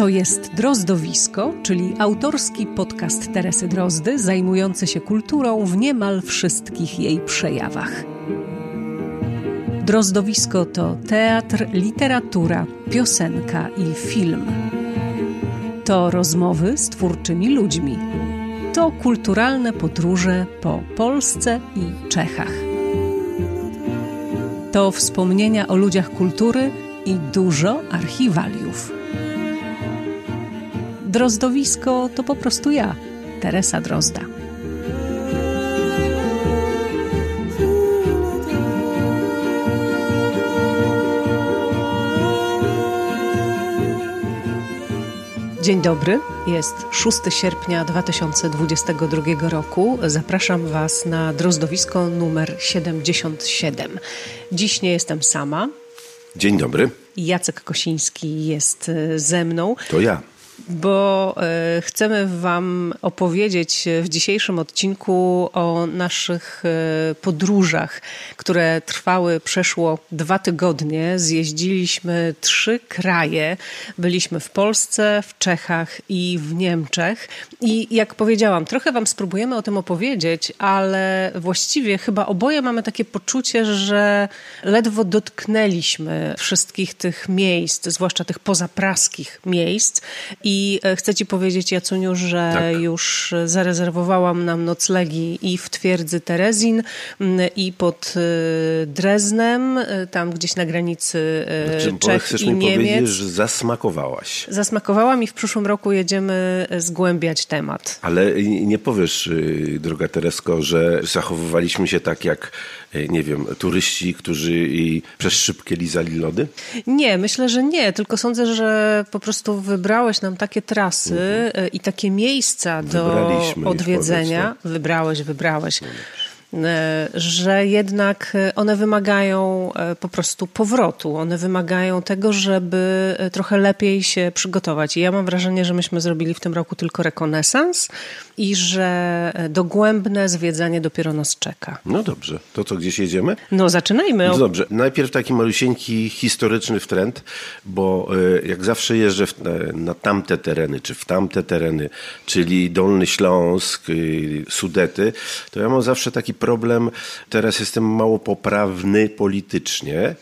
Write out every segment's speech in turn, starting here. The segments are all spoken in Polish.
To jest Drozdowisko, czyli autorski podcast Teresy Drozdy, zajmujący się kulturą w niemal wszystkich jej przejawach. Drozdowisko to teatr, literatura, piosenka i film. To rozmowy z twórczymi ludźmi. To kulturalne podróże po Polsce i Czechach. To wspomnienia o ludziach kultury i dużo archiwaliów. Drozdowisko to po prostu ja, Teresa Drozda. Dzień dobry, jest 6 sierpnia 2022 roku. Zapraszam Was na drozdowisko numer 77. Dziś nie jestem sama. Dzień dobry. Jacek Kosiński jest e, ze mną. To ja bo e, chcemy Wam opowiedzieć w dzisiejszym odcinku o naszych e, podróżach, które trwały przeszło dwa tygodnie. Zjeździliśmy trzy kraje. Byliśmy w Polsce, w Czechach i w Niemczech. I jak powiedziałam, trochę Wam spróbujemy o tym opowiedzieć, ale właściwie chyba oboje mamy takie poczucie, że ledwo dotknęliśmy wszystkich tych miejsc, zwłaszcza tych pozapraskich miejsc. I e, chcę Ci powiedzieć, Jacuniu, że tak. już zarezerwowałam nam noclegi i w twierdzy Terezin, i pod e, Dreznem, e, tam gdzieś na granicy znaczy, Czech chcesz i mi Niemiec. powiedzieć, że zasmakowałaś. Zasmakowałam i w przyszłym roku jedziemy zgłębiać temat. Ale nie powiesz, y, droga Teresko, że zachowywaliśmy się tak jak, nie wiem, turyści, którzy przez szybkie lizali lody? Nie, myślę, że nie. Tylko sądzę, że po prostu wybrałeś nam takie trasy mhm. i takie miejsca do odwiedzenia. Wybrałeś, wybrałeś. No E, że jednak one wymagają e, po prostu powrotu. One wymagają tego, żeby e, trochę lepiej się przygotować. I ja mam wrażenie, że myśmy zrobili w tym roku tylko rekonesans i że dogłębne zwiedzanie dopiero nas czeka. No dobrze, to co, gdzieś jedziemy? No zaczynajmy. No dobrze, najpierw taki malusieńki historyczny wtręt, bo jak zawsze jeżdżę na tamte tereny, czy w tamte tereny, czyli Dolny Śląsk, Sudety, to ja mam zawsze taki problem, teraz jestem mało poprawny politycznie,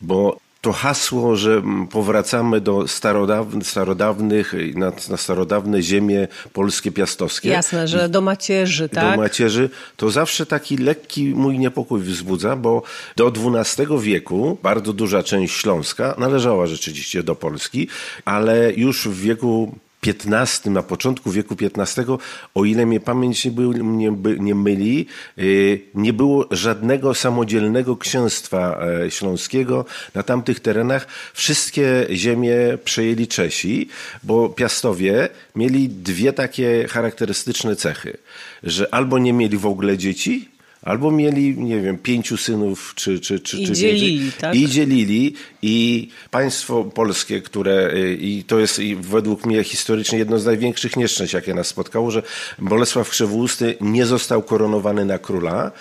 bo to hasło, że powracamy do starodawnych, starodawnych na, na, starodawne ziemie polskie piastowskie. Jasne, że do macierzy, tak? Do macierzy, to zawsze taki lekki mój niepokój wzbudza, bo do XII wieku bardzo duża część Śląska należała rzeczywiście do Polski, ale już w wieku XV, na początku wieku XV, o ile mnie pamięć nie, był, nie, nie myli, y, nie było żadnego samodzielnego księstwa e, śląskiego na tamtych terenach. Wszystkie ziemie przejęli Czesi, bo Piastowie mieli dwie takie charakterystyczne cechy, że albo nie mieli w ogóle dzieci, Albo mieli, nie wiem, pięciu synów, czy, czy, czy, I czy dzielili, tak? I dzielili. I państwo polskie, które, y, i to jest według mnie historycznie jedno z największych nieszczęść, jakie nas spotkało, że Bolesław Krzewousty nie został koronowany na króla,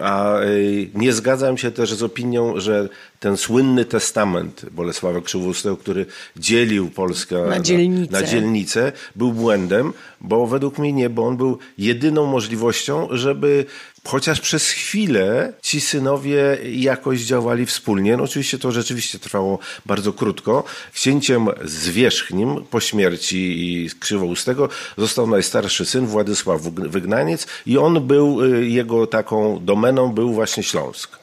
a y, nie zgadzam się też z opinią, że ten słynny testament Bolesława Krzywoustego, który dzielił Polskę na dzielnice. Na, na dzielnice, był błędem, bo według mnie nie, bo on był jedyną możliwością, żeby chociaż przez chwilę ci synowie jakoś działali wspólnie. No oczywiście to rzeczywiście trwało bardzo krótko. Księciem zwierzchnim po śmierci Krzywoustego został najstarszy syn Władysław Wygnaniec i on był, y, jego taką domeną był właśnie Śląsk.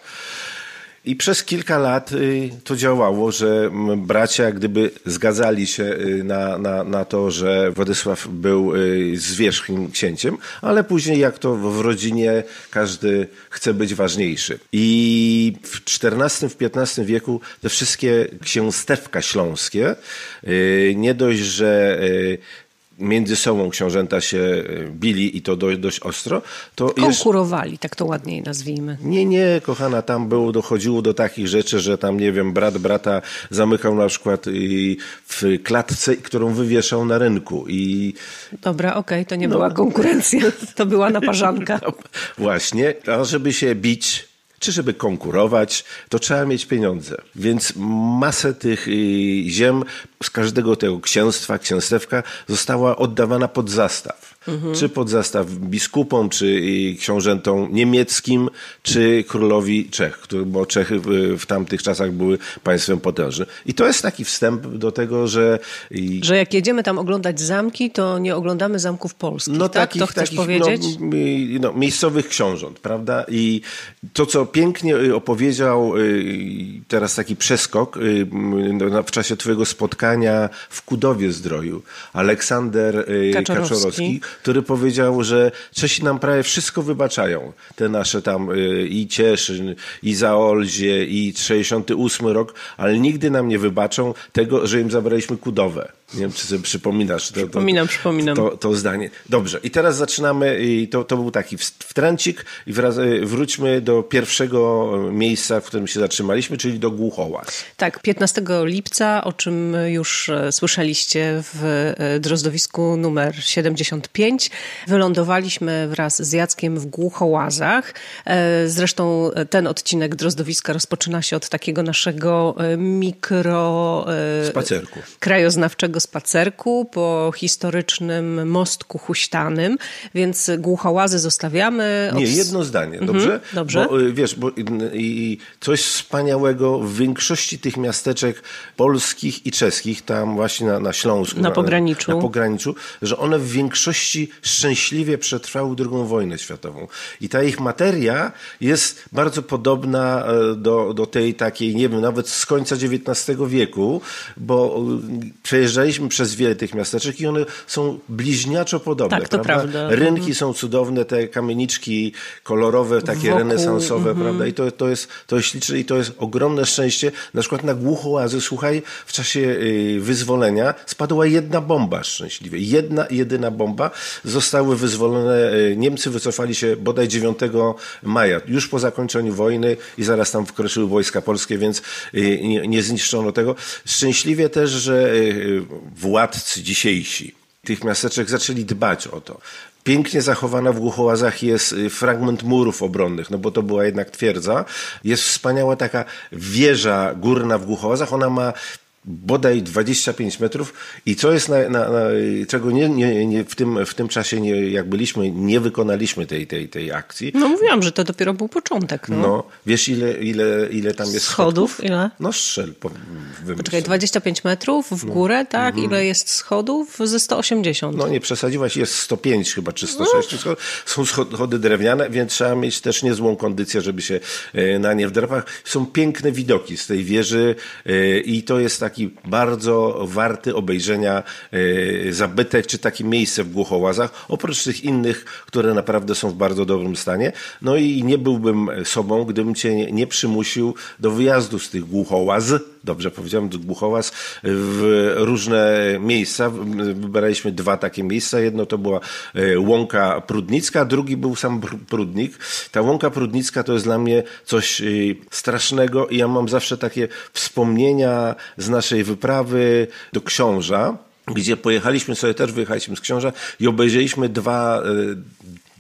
I przez kilka lat y, to działało, że bracia gdyby zgadzali się y, na, na, na to, że Władysław był y, zwierzchnim księciem, ale później jak to w rodzinie każdy chce być ważniejszy. I w XIV, w XV wieku te wszystkie księstewka śląskie nie dość, że między sobą książęta się e, bili i to dość ostro. To Konkurowali, tak to ładniej nazwijmy. Nie, nie, kochana, tam było, dochodziło do takich rzeczy, że tam, nie wiem, brat brata zamykał na przykład w klatce, którą wywieszał na rynku. I... Dobra, okej, okay, to nie no. była konkurencja, to była naparzanka. No, właśnie, a żeby się bić, czy żeby konkurować, to trzeba mieć pieniądze. Więc masę tych y, ziem z każdego tego księstwa, księstewka została oddawana pod zastaw. Mhm. Czy pod zastaw biskupom, czy książętom niemieckim, czy królowi Czech, bo Czechy w tamtych czasach były państwem potężnym. I to jest taki wstęp do tego, że... Że jak jedziemy tam oglądać zamki, to nie oglądamy zamków polskich, no, tak? Takich, to chcesz takich, no, powiedzieć? No, no, miejscowych książąt, prawda? I to, co pięknie y, opowiedział y, teraz taki przeskok y, no, w czasie twojego spotkania w Kudowie Zdroju, Aleksander Kaczorowski, Kaczorowski który powiedział, że Czesi nam prawie wszystko wybaczają. Te nasze tam y, i Cieszyn, i Zaolzie, i 68 rok, ale nigdy nam nie wybaczą tego, że im zabraliśmy Kudowę. Nie wiem, czy sobie przypominasz. To, przypominam, to, przypominam. To, to, zdanie. Dobrze, i teraz zaczynamy, i to, to był taki wtręcik i wraz, y, wróćmy do pierwszego miejsca, w którym się zatrzymaliśmy, czyli do Głuchołaz. Tak, 15 lipca, o czym już e, słyszeliście w e, drozdowisku numer 75, wylądowaliśmy wraz z Jackiem w Głuchołazach. E, zresztą ten odcinek drozdowiska rozpoczyna się od takiego naszego mikro... Spacerku. Krajoznawczego spacerku po historycznym mostku huśtanym, więc głuchołazy zostawiamy. Nie, jedno zdanie, mhm, dobrze? dobrze. Bo, y, wiesz, bo i coś wspaniałego w większości tych miasteczek polskich i czeskich, tam właśnie na, na Śląsku. Na pograniczu. Na, pograniczu, że one w większości szczęśliwie przetrwały II wojnę światową. I ta ich materia jest bardzo podobna e, do, do tej takiej, nie wiem, nawet z końca XIX wieku, bo y, przejeżdżaliśmy przez wiele tych miasteczek i one są bliźniaczo podobne. Tak, to prawda? prawda. Rynki mhm. są cudowne, te kamieniczki kolorowe, takie Wokół, renesansowe, mhm. prawda? I to, to, jest, to jest śliczne i to jest ogromne szczęście. Na przykład na Głuchołazy, słuchaj, w czasie y, wyzwolenia spadła jedna bomba szczęśliwie. Jedna, jedyna bomba. Zostały wyzwolone, y, Niemcy wycofali się bodaj 9 maja, już po zakończeniu wojny i zaraz tam wkroczyły wojska polskie, więc y, nie, nie zniszczono tego. Szczęśliwie też, że władcy dzisiejsi tych miasteczek zaczęli dbać o to. Pięknie zachowana w Głuchołazach jest y, fragment murów obronnych, no bo to była jednak twierdza. Jest wspaniała taka wieża górna w Głuchołazach. Ona ma bodaj 25 metrów i co jest, na, na, na, czego nie, nie, nie, w, tym, w tym czasie, nie, jak byliśmy, nie wykonaliśmy tej, tej, tej akcji. No mówiłam, że to dopiero był początek. No, no wiesz ile, ile, ile tam jest schodów? schodów? Ile? No strzel. Po, Poczekaj, 25 metrów w no. górę, tak? Ile jest schodów? Ze 180. No nie przesadziłaś, jest 105 chyba, czy 106. No. Są schody drewniane, więc trzeba mieć też niezłą kondycję, żeby się e, na nie wdrapać. Są piękne widoki z tej wieży e, i to jest taki taki bardzo warty obejrzenia e, zabytek, czy takie miejsce w Głuchołazach, oprócz tych innych, które naprawdę są w bardzo dobrym stanie. No i nie byłbym sobą, gdybym cię nie przymusił do wyjazdu z tych Głuchołaz, dobrze powiedziałem, Głuchołaz, w różne miejsca. Wybraliśmy dwa takie miejsca. Jedno to była e, Łąka Prudnicka, drugi był sam Prudnik. Ta Łąka Prudnicka to jest dla mnie coś e, strasznego i ja mam zawsze takie wspomnienia z naszej wyprawy do Książa, gdzie pojechaliśmy sobie, też wyjechaliśmy z Książa i obejrzeliśmy dwa, e,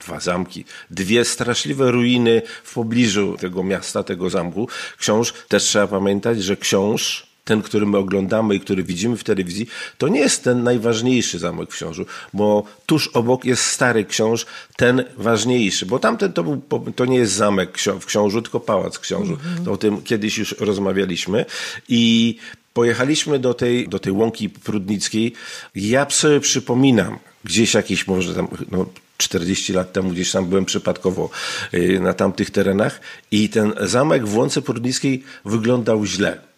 dwa zamki, dwie straszliwe ruiny w pobliżu tego miasta, tego zamku. Książ, też trzeba pamiętać, że książ ten, który my oglądamy i który widzimy w telewizji, to nie jest ten najważniejszy zamek w książu, bo tuż obok jest stary książ, ten ważniejszy, bo tamten to, był, to nie jest zamek w książu, tylko pałac książu. Mhm. To o tym kiedyś już rozmawialiśmy i pojechaliśmy do tej, do tej łąki prudnickiej. Ja sobie przypominam, gdzieś jakiś może tam, no, 40 lat temu gdzieś tam byłem przypadkowo y, na tamtych terenach i ten zamek w Łące Prudnickiej wyglądał źle.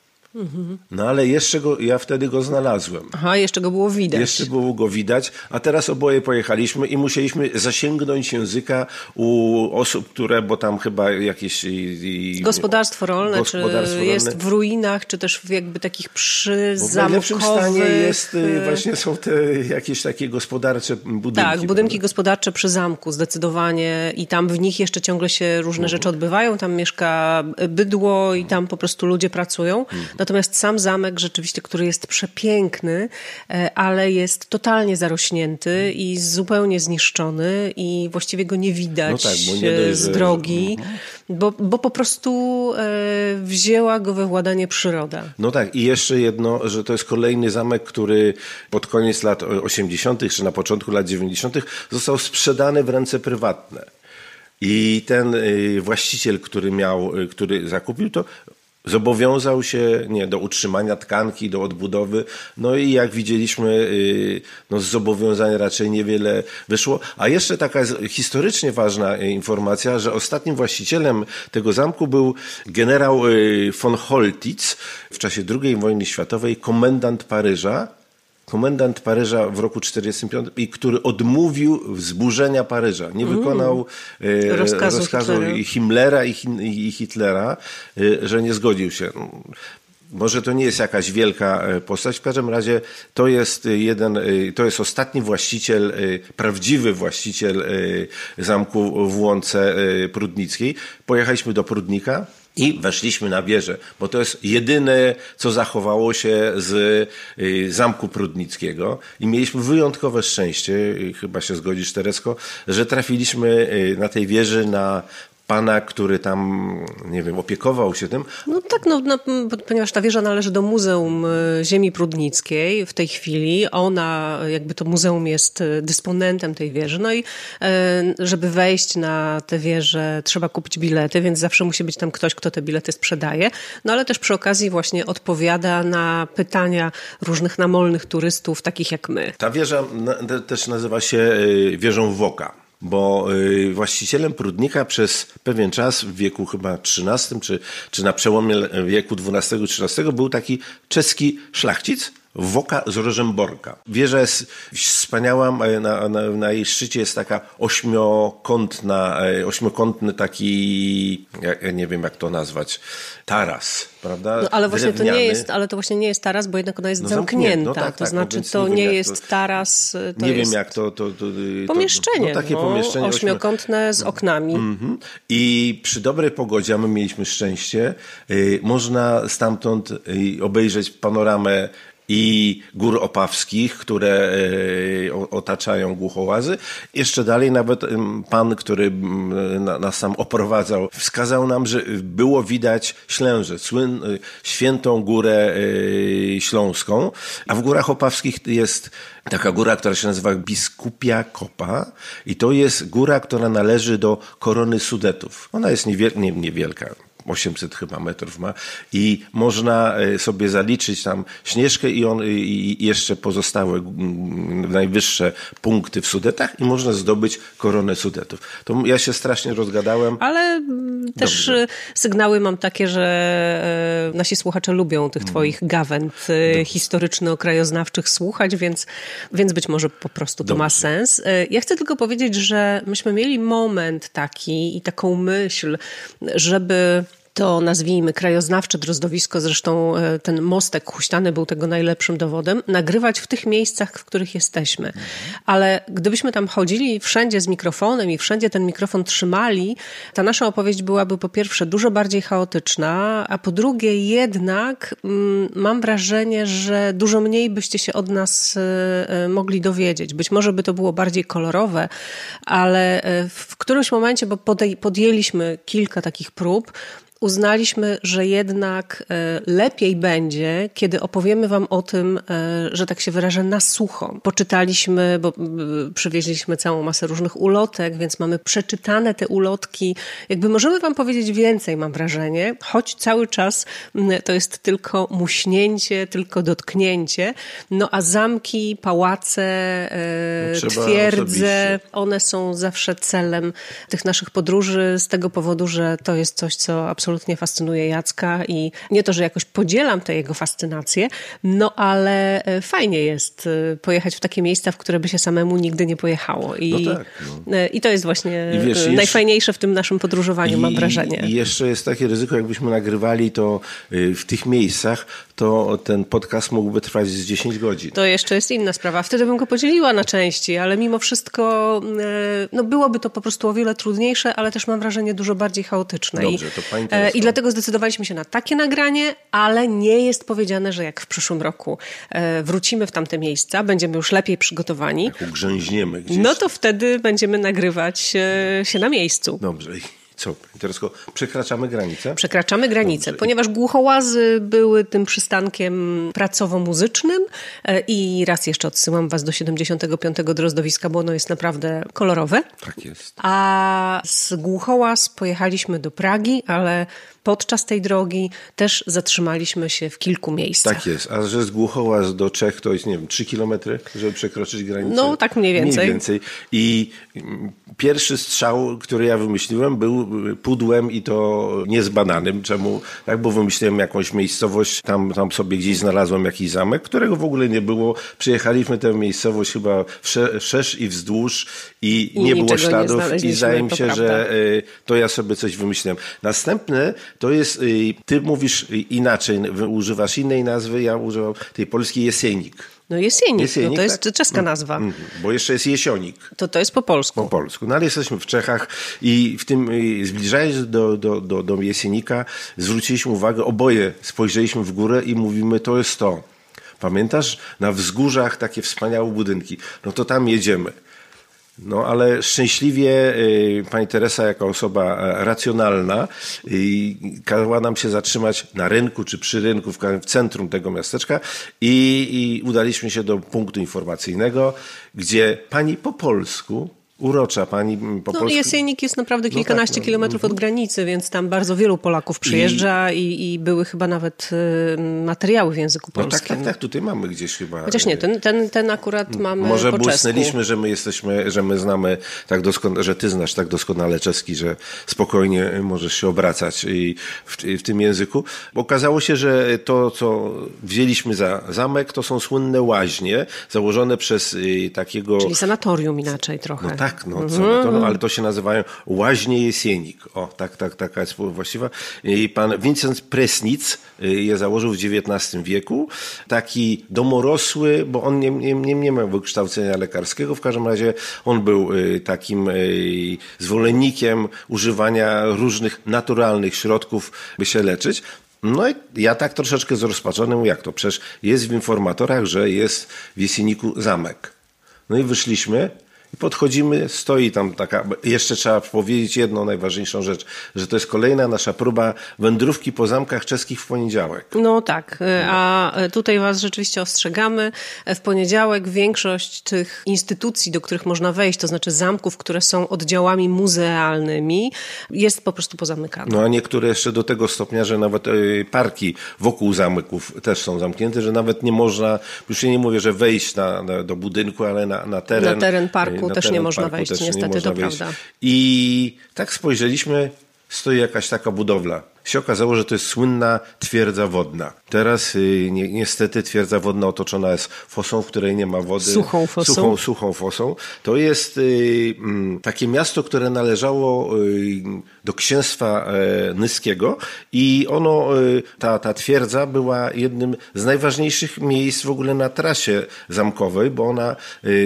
No ale jeszcze go, ja wtedy go znalazłem. Aha, jeszcze go było widać. Jeszcze było go widać, a teraz oboje pojechaliśmy i musieliśmy zasięgnąć języka u osób, które, bo tam chyba jakieś... I, gospodarstwo rolne, gospodarstwo czy jest w ruinach, czy też w jakby takich przyzamkowych... W najlepszym stanie jest, y, właśnie są te jakieś takie gospodarcze budynki. Tak, budynki prawda? gospodarcze przy zamku, zdecydowanie i tam w nich jeszcze ciągle się różne mhm. rzeczy odbywają, tam mieszka bydło i tam po prostu ludzie pracują. Mhm. Natomiast sam zamek rzeczywiście, który jest przepiękny, e, ale jest totalnie zarośnięty i zupełnie zniszczony i właściwie go nie widać no tak, nie z drogi, mhm. bo, bo po prostu wzięła go we władanie przyroda. No tak i jeszcze jedno, że to jest kolejny zamek, który pod koniec lat 80. czy na początku lat 90. został sprzedany w ręce prywatne. I ten y, właściciel, który miał, y, który zakupił to, zobowiązał się nie, do utrzymania tkanki, do odbudowy. No i jak widzieliśmy, y, no z zobowiązań raczej niewiele wyszło. A jeszcze taka historycznie ważna informacja, że ostatnim właścicielem tego zamku był generał von Holtitz w czasie II wojny światowej, komendant Paryża komendant Paryża w roku 1945 i który odmówił zburzenia Paryża. Nie mm. wykonał e, rozkazu, rozkazu Himmlera i, i Hitlera, e, że nie zgodził się. Może to nie jest jakaś wielka e, postać, w każdym razie to jest jeden, to jest ostatni właściciel, prawdziwy właściciel zamku w Łące Prudnickiej. Pojechaliśmy do Prudnika, i weszliśmy na wieżę, bo to jest jedyne, co zachowało się z y, Zamku Prudnickiego. I mieliśmy wyjątkowe szczęście, y, chyba się zgodzisz Teresko, że trafiliśmy y, na tej wieży na pana, który tam, nie wiem, opiekował się tym. No tak, no, no, ponieważ ta wieża należy do Muzeum e, Ziemi Prudnickiej w tej chwili. Ona, jakby to muzeum jest e, dysponentem tej wieży. No i e, żeby wejść na tę wieżę, trzeba kupić bilety, więc zawsze musi być tam ktoś, kto te bilety sprzedaje. No ale też przy okazji właśnie odpowiada na pytania różnych namolnych turystów, takich jak my. Ta wieża też nazywa się wieżą Woka bo y, właścicielem Prudnika przez pewien czas w wieku chyba XIII czy, czy na przełomie wieku XII i XIII był taki czeski szlachcic, Woka z Rożemborka. Wieża jest wspaniała, na, na, na, jej szczycie jest taka ośmiokątna, e, ośmiokątny taki, ja nie wiem jak to nazwać, taras, prawda? No, ale właśnie to nie jest, ale to właśnie nie jest taras, bo jednak ona jest no, zamknięta. No, tak, to tak, znaczy no, to nie, nie jest to, taras, to Nie jest wiem jak to... to, to pomieszczenie, no, takie no, pomieszczenie ośmiokątne z oknami. -hmm. I przy dobrej pogodzie, a my mieliśmy szczęście, y, można stamtąd y, obejrzeć panoramę i gór opawskich, które e, otaczają głuchołazy. Jeszcze dalej nawet pan, który nas sam oprowadzał, wskazał nam, że było widać Ślęże, e, świętą górę e, śląską, a w górach opawskich jest taka góra, która się nazywa Biskupia Kopa i to jest góra, która należy do korony Sudetów. Ona jest niewielka, 800 chyba metrów ma i można e, sobie zaliczyć tam Śnieżkę i on i jeszcze pozostałe najwyższe punkty w Sudetach i można zdobyć koronę Sudetów. To ja się strasznie rozgadałem. Ale też Dobrze. sygnały mam takie, że e, nasi słuchacze lubią tych mm. twoich gawęd e, historyczno-krajoznawczych słuchać, więc, więc być może po prostu to Dobrze. ma sens. Ja chcę tylko powiedzieć, że myśmy mieli moment taki i taką myśl, żeby to nazwijmy krajoznawcze drozdowisko, zresztą e, ten mostek huśtany był tego najlepszym dowodem, nagrywać w tych miejscach, w których jesteśmy. Ale gdybyśmy tam chodzili wszędzie z mikrofonem i wszędzie ten mikrofon trzymali, ta nasza opowieść byłaby po pierwsze dużo bardziej chaotyczna, a po drugie jednak mm, mam wrażenie, że dużo mniej byście się od nas e, e, mogli dowiedzieć. Być może by to było bardziej kolorowe, ale w którymś momencie, bo podjęliśmy kilka takich prób, uznaliśmy, że jednak e, lepiej będzie, kiedy opowiemy Wam o tym, e, że tak się wyrażę, na sucho. Poczytaliśmy, bo przywieźliśmy całą masę różnych ulotek, więc mamy przeczytane te ulotki. Jakby możemy Wam powiedzieć więcej, mam wrażenie, choć cały czas to jest tylko muśnięcie, tylko dotknięcie. No a zamki, pałace, e, no, twierdze, osobiście. one są zawsze celem tych naszych podróży z tego powodu, że to jest coś, co absolutnie absolutnie fascynuje Jacka i nie to, że jakoś podzielam tę jego fascynację, no ale e, fajnie jest e, pojechać w takie miejsca, w które by się samemu nigdy nie pojechało. I, no tak, no. E, i to jest właśnie wiesz, najfajniejsze w tym naszym podróżowaniu, i, mam wrażenie. I jeszcze jest takie ryzyko, jakbyśmy nagrywali to w tych miejscach, to ten podcast mógłby trwać z 10 godzin. To jeszcze jest inna sprawa. Wtedy bym go podzieliła na części, ale mimo wszystko no byłoby to po prostu o wiele trudniejsze, ale też mam wrażenie dużo bardziej chaotyczne. Dobrze, to pamiętaj E, I dlatego zdecydowaliśmy się na takie nagranie, ale nie jest powiedziane, że jak w przyszłym roku e, wrócimy w tamte miejsca, będziemy już lepiej przygotowani. Jak ugrzęźniemy gdzieś. No to wtedy będziemy nagrywać e, się na miejscu. Dobrze. Co? Teraz przekraczamy granicę? Przekraczamy granicę, Dobrze. ponieważ Głuchołazy były tym przystankiem pracowo-muzycznym i raz jeszcze odsyłam was do 75. Drozdowiska, bo ono jest naprawdę kolorowe. Tak jest. A z Głuchołaz pojechaliśmy do Pragi, ale podczas tej drogi też zatrzymaliśmy się w kilku miejscach. Tak jest, a że z Głuchołaz do Czech to jest, nie wiem, 3 kilometry, żeby przekroczyć granicę? No, tak mniej więcej. Mniej więcej. I pierwszy strzał, który ja wymyśliłem, był pudłem i to niezbananym. Czemu? Tak, bo wymyśliłem jakąś miejscowość, tam, tam sobie gdzieś znalazłem jakiś zamek, którego w ogóle nie było. Przyjechaliśmy tę miejscowość chyba wszerz i wzdłuż i, I nie było śladów nie i zdaje mi się, prawda. że y, to ja sobie coś wymyśliłem. Następne to jest, y, ty mówisz inaczej, używasz innej nazwy, ja używam tej polskiej jesienik. No jesienik, jesienik no to jest tak? czeska nazwa. Mm, bo jeszcze jest jesionik. To to jest po polsku. Po polsku. No ale jesteśmy w Czechach i w tym y, zbliżając do, do, do, do jesienika zwróciliśmy uwagę, oboje spojrzeliśmy w górę i mówimy to jest to. Pamiętasz? Na wzgórzach takie wspaniałe budynki. No to tam jedziemy. No ale szczęśliwie y, pani Teresa jako osoba e, racjonalna kazała nam się zatrzymać na rynku czy przy rynku w centrum tego miasteczka i, i udaliśmy się do punktu informacyjnego, gdzie pani po polsku urocza pani po no, polsku. Jasiennik jest naprawdę kilkanaście no tak, no, kilometrów od granicy, więc tam bardzo wielu Polaków przyjeżdża i, i, i były chyba nawet y, materiały w języku polskim. No tak, tak, tak, tutaj mamy gdzieś chyba. Chociaż nie, ten, ten, ten akurat mamy Może po błysnęliśmy, że my jesteśmy, że my znamy tak doskonale, że ty znasz tak doskonale czeski, że spokojnie możesz się obracać i w, w tym języku. Okazało się, że to, co wzięliśmy za zamek, to są słynne łaźnie, założone przez y, takiego... Czyli sanatorium inaczej trochę. No tak, tak, no, co, no to, no, ale to się nazywają łaźnie jesienik. O, tak, tak, taka jest właściwa. I pan Vincent Presnic y, je założył w XIX wieku. Taki domorosły, bo on nie, nie, nie, nie miał wykształcenia lekarskiego, w każdym razie on był y, takim y, zwolennikiem używania różnych naturalnych środków, by się leczyć. No i ja tak troszeczkę zrozpaczony mówię, jak to? Przecież jest w informatorach, że jest w Jesieniku zamek. No i wyszliśmy i podchodzimy, stoi tam taka, jeszcze trzeba powiedzieć jedną najważniejszą rzecz, że to jest kolejna nasza próba wędrówki po zamkach czeskich w poniedziałek. No tak, e, a tutaj Was rzeczywiście ostrzegamy. W poniedziałek większość tych instytucji, do których można wejść, to znaczy zamków, które są oddziałami muzealnymi, jest po prostu pozamykane. No a niektóre jeszcze do tego stopnia, że nawet e, parki wokół zamków też są zamknięte, że nawet nie można, już nie mówię, że wejść na, na do budynku, ale na, na teren. Na teren parku parku też nie można wejść, niestety, to wejść. prawda. I tak spojrzeliśmy, stoi jakaś taka budowla się okazało, że to jest słynna twierdza wodna. Teraz y, ni niestety twierdza wodna otoczona jest fosą, w której nie ma wody. Suchą fosą. Suchą, suchą fosą. To jest y, mm, takie miasto, które należało y, do księstwa e, Nyskiego i ono, ta, ta twierdza była jednym z najważniejszych miejsc w ogóle na trasie zamkowej, bo ona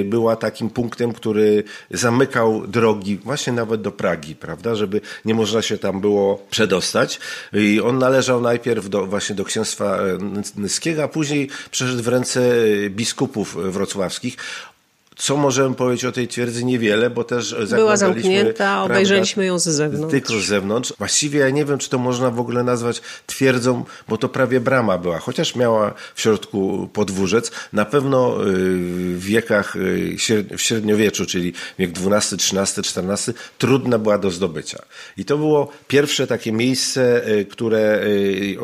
była takim punktem, który zamykał drogi właśnie nawet do Pragi, prawda, żeby nie można się tam było przedostać. I on należał najpierw do, właśnie do księstwa e, Nyskiego, a później przeszedł w ręce biskupów wrocławskich. Co możemy powiedzieć o tej twierdzy? Niewiele, bo też Była zamknięta, obejrzeliśmy ją z zewnątrz. Tylko z zewnątrz. Właściwie ja nie wiem, czy to można w ogóle nazwać twierdzą, bo to prawie brama była, chociaż miała w środku podwórzec. Na pewno y, w wiekach, y, w średniowieczu, czyli wiek XII, XIII, XIV, trudna była do zdobycia. I to było pierwsze takie miejsce, y, które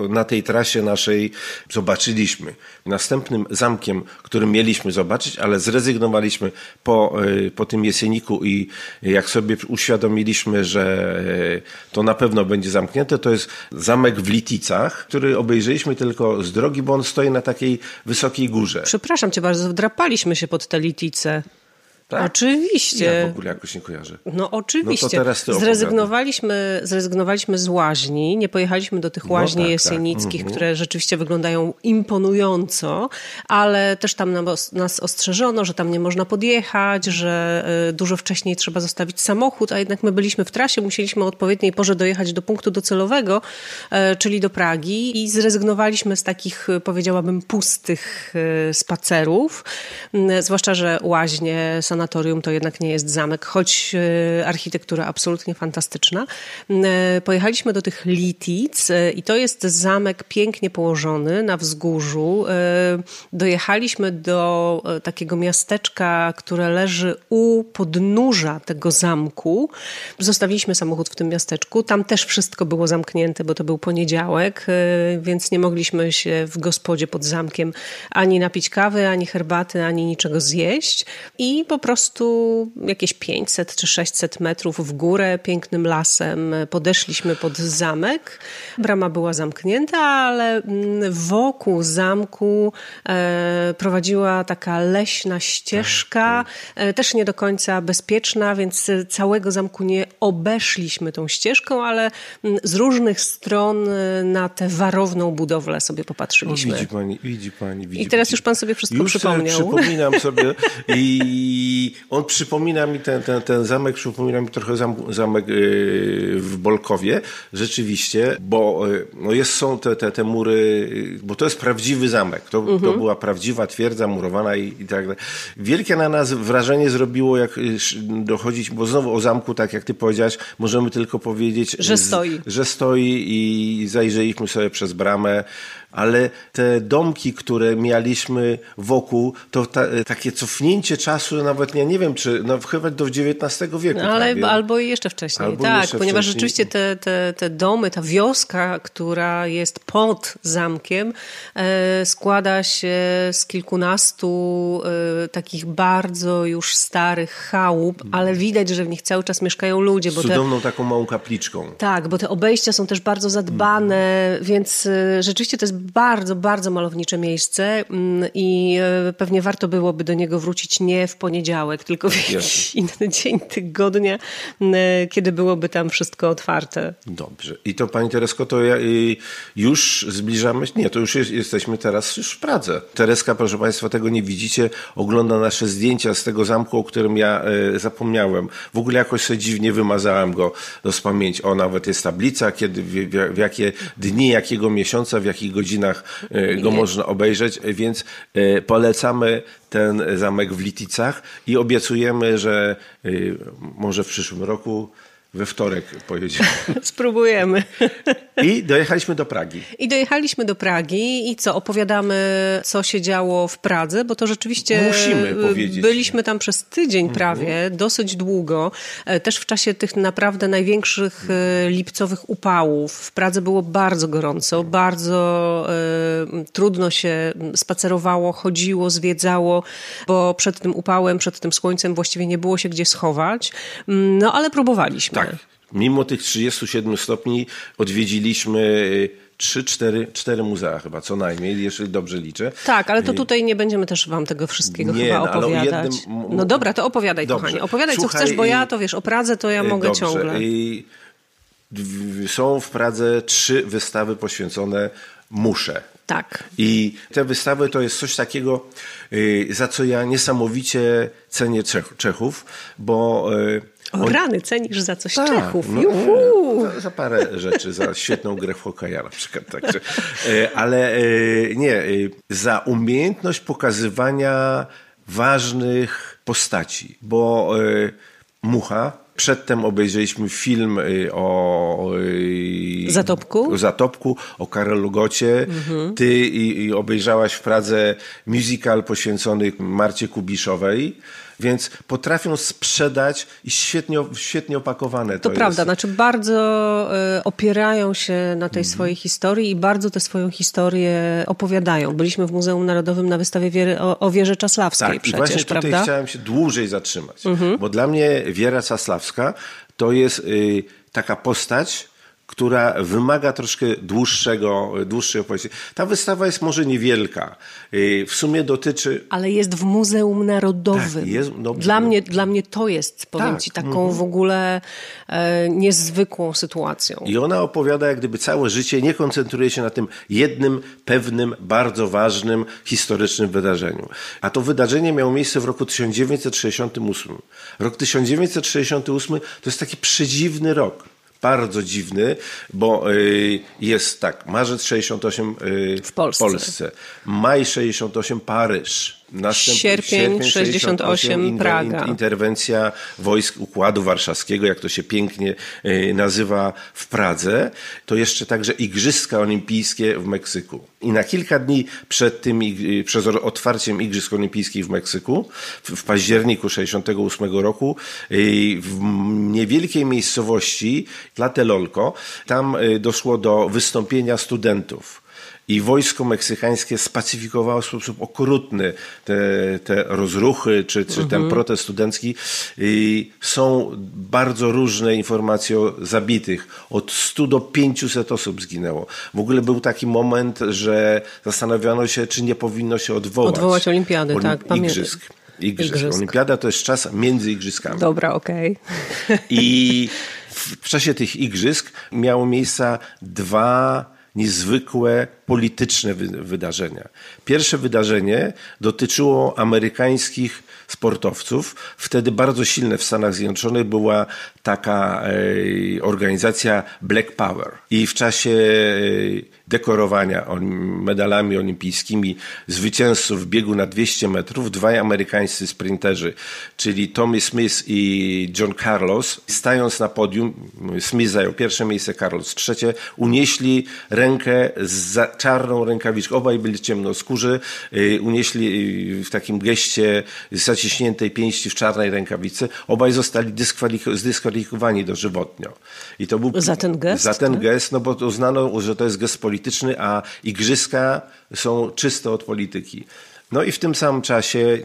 na tej trasie naszej zobaczyliśmy. Następnym zamkiem, którym mieliśmy zobaczyć, ale zrezygnowaliśmy po, e, po tym jesieniku i jak sobie uświadomiliśmy, że e, to na pewno będzie zamknięte, to jest zamek w Liticach, który obejrzeliśmy tylko z drogi, bo on stoi na takiej wysokiej górze. Przepraszam cię bardzo, wdrapaliśmy się pod te Litice. Tak? Oczywiście. Ja w ogóle jakoś nie kojarzę. No oczywiście. No to teraz ty zrezygnowaliśmy, zrezygnowaliśmy z łaźni, nie pojechaliśmy do tych łaźni no tak, jesienickich, tak. które rzeczywiście wyglądają imponująco, ale też tam nas ostrzeżono, że tam nie można podjechać, że y, dużo wcześniej trzeba zostawić samochód, a jednak my byliśmy w trasie, musieliśmy o odpowiedniej porze dojechać do punktu docelowego, e, czyli do Pragi i zrezygnowaliśmy z takich, powiedziałabym, pustych spacerów, zwłaszcza, że łaźnie, sanatorium to jednak nie jest zamek, choć e, architektura absolutnie fantastyczna. Pojechaliśmy do tych Litic i to jest zamek pięknie położony na wzgórzu. Dojechaliśmy do takiego miasteczka, które leży u podnóża tego zamku. Zostawiliśmy samochód w tym miasteczku. Tam też wszystko było zamknięte, bo to był poniedziałek, więc nie mogliśmy się w gospodzie pod zamkiem ani napić kawy, ani herbaty, ani niczego zjeść. I po prostu jakieś 500 czy 600 metrów w górę, pięknym lasem podeszliśmy pod zamek. Brama była zamknięta, ale mm, wokół zamku e, prowadziła taka leśna ścieżka, tak, tak. E, też nie do końca bezpieczna, więc całego zamku nie obeszliśmy tą ścieżką, ale mm, z różnych stron e, na tę warowną budowlę sobie popatrzyliśmy. O, widzi pani, widzi pani. Widzi, I teraz już pan sobie wszystko już przypomniał. przypominam sobie i on przypomina mi ten, ten, ten zamek, przypomina mi trochę zam, zamek yy, w Bolkowie, rzeczywiście, bo yy, no jest, są te, te, te mury, yy, bo to jest prawdziwy zamek. To, mhm. to była prawdziwa twierdza murowana i, i tak dalej. Wielkie na nas wrażenie zrobiło, jak dochodzić, bo znowu o zamku, tak jak ty powiedziałaś, możemy tylko powiedzieć, że stoi. Z, że stoi i zajrzeliśmy sobie przez bramę ale te domki, które mieliśmy wokół, to ta, takie cofnięcie czasu, nawet ja nie wiem, czy no, chyba do XIX wieku. No, ale, albo jeszcze wcześniej, albo tak, jeszcze ponieważ wcześniej. rzeczywiście te, te, te domy, ta wioska, która jest pod zamkiem, e, składa się z kilkunastu e, takich bardzo już starych chałup, ale widać, że w nich cały czas mieszkają ludzie. Bo z cudowną te, taką małą kapliczką. Tak, bo te obejścia są też bardzo zadbane, mm. więc e, rzeczywiście to jest bardzo, bardzo malownicze miejsce mm, i e, pewnie warto byłoby do niego wrócić nie w poniedziałek, tylko w jakiś inny dzień tygodnia, e, kiedy byłoby tam wszystko otwarte. Dobrze. I to Pani Teresko, to ja, już zbliżamy się? Nie, to już jest, jesteśmy teraz już w Pradze. Tereska, proszę Państwa, tego nie widzicie, ogląda nasze zdjęcia z tego zamku, o którym ja e, zapomniałem. W ogóle jakoś sobie dziwnie wymazałem go z pamięci. O, nawet jest tablica, kiedy, w, w, w jakie dni, jakiego miesiąca, w jakich godzinach godzinach e, go Nie. można obejrzeć, więc e, polecamy ten zamek w Liticach i obiecujemy, że e, może w przyszłym roku we wtorek pojedziemy. Spróbujemy. I dojechaliśmy do Pragi. I dojechaliśmy do Pragi i co, opowiadamy, co się działo w Pradze, bo to rzeczywiście Musimy powiedzieć. byliśmy tam przez tydzień mhm. prawie, dosyć długo, e, też w czasie tych naprawdę największych e, lipcowych upałów. W Pradze było bardzo gorąco, bardzo y, trudno się spacerowało, chodziło, zwiedzało, bo przed tym upałem, przed tym słońcem właściwie nie było się gdzie schować, mm, no ale próbowaliśmy. Tak. Mimo tych 37 stopni odwiedziliśmy 3, 4, 4 muzea chyba co najmniej, jeżeli dobrze liczę. Tak, ale to tutaj nie będziemy też wam tego wszystkiego nie, chyba no, opowiadać. Jednym... No dobra, to opowiadaj dobrze. kochanie. Opowiadaj Słuchaj, co chcesz, bo ja to wiesz, o Pradze to ja mogę dobrze. ciągle. I są w Pradze trzy wystawy poświęcone musze. Tak. I te wystawy to jest coś takiego, y, za co ja niesamowicie cenię Czechów, bo y, o rany, cenisz za coś tak, Czechów. No, za, za, parę rzeczy, za świetną grę w hokeja na przykład. Także. E, ale e, nie, e, za umiejętność pokazywania ważnych postaci, bo Mucha, Przedtem obejrzeliśmy film o Zatopku, o, Zatopku, o Karolu Gocie. Mhm. Ty i, i obejrzałaś w Pradze musical poświęcony Marcie Kubiszowej więc potrafią sprzedać i świetnie, świetnie opakowane. To, to prawda, znaczy bardzo y, opierają się na tej mhm. swojej historii i bardzo tę swoją historię opowiadają. Byliśmy w Muzeum Narodowym na wystawie Wiery, o, o Wierze Czasławskiej tak, przecież, i właśnie prawda? tutaj chciałem się dłużej zatrzymać, mhm. bo dla mnie Wiera Czasławska to jest y, taka postać, która wymaga troszkę dłuższego, dłuższej opowieści. Ta wystawa jest może niewielka. Y, w sumie dotyczy... Ale jest w Muzeum Narodowym. Tak, jest, no, dla, mnie, dla mnie to jest, powiem Tak, ci, taką w ogóle e, niezwykłą sytuacją. I ona opowiada, jak gdyby całe życie nie koncentruje się na tym jednym, pewnym, bardzo ważnym, historycznym wydarzeniu. A to wydarzenie miało miejsce w roku 1968. Rok 1968 to jest taki przedziwny rok. Bardzo dziwny, bo y, jest tak, marzec 68 y, W Polsce. maj 68 Paryż, następny Sierpień 68 inter- Praga. interwencja wojsk Układu Warszawskiego, jak to się pięknie y, nazywa w Pradze, to jeszcze także Igrzyska Olimpijskie w Meksyku. I na kilka dni przed tym, ig- przed otwarciem Igrzysk Olimpijskich w Meksyku, w, październiku 68 roku, y, w niewielkiej miejscowości Tlatelolco, tam y, doszło do wystąpienia studentów. I wojsko meksykańskie spacyfikowało w sposób okrutny te, te rozruchy, czy, czy ten protest studencki. I są bardzo różne informacje o zabitych. Od 100 do 500 osób zginęło. W ogóle był taki moment, że zastanawiano się, czy nie powinno się odwołać. Odwołać olimpiady, tak, pamiętam. Igrzysk. Igrzysk. Olimpiada to jest czas między igrzyskami. Dobra, okej. I w czasie tych igrzysk miało miejsce dwa niezwykłe polityczne wy- wydarzenia. Pierwsze wydarzenie dotyczyło amerykańskich sportowców. Wtedy bardzo silne w Stanach Zjednoczonych była taka organizacja Black Power. I w czasie dekorowania medalami olimpijskimi zwycięzców biegu na 200 metrów dwaj amerykańscy sprinterzy, czyli Tommy Smith i John Carlos, stając na podium, Smith zajął pierwsze miejsce, Carlos trzecie, unieśli rękę z za czarną rękawiczką. Obaj byli ciemnoskórzy, unieśli w takim geście zaciśniętej pięści w czarnej rękawicy. Obaj zostali dyskwalik- zdyskwalifikowani dożywotnio. I to był Za ten gest, Za ten tak? gest, no bo uznano, że to jest gest polityczny, a igrzyska są czyste od polityki. No i w tym samym czasie,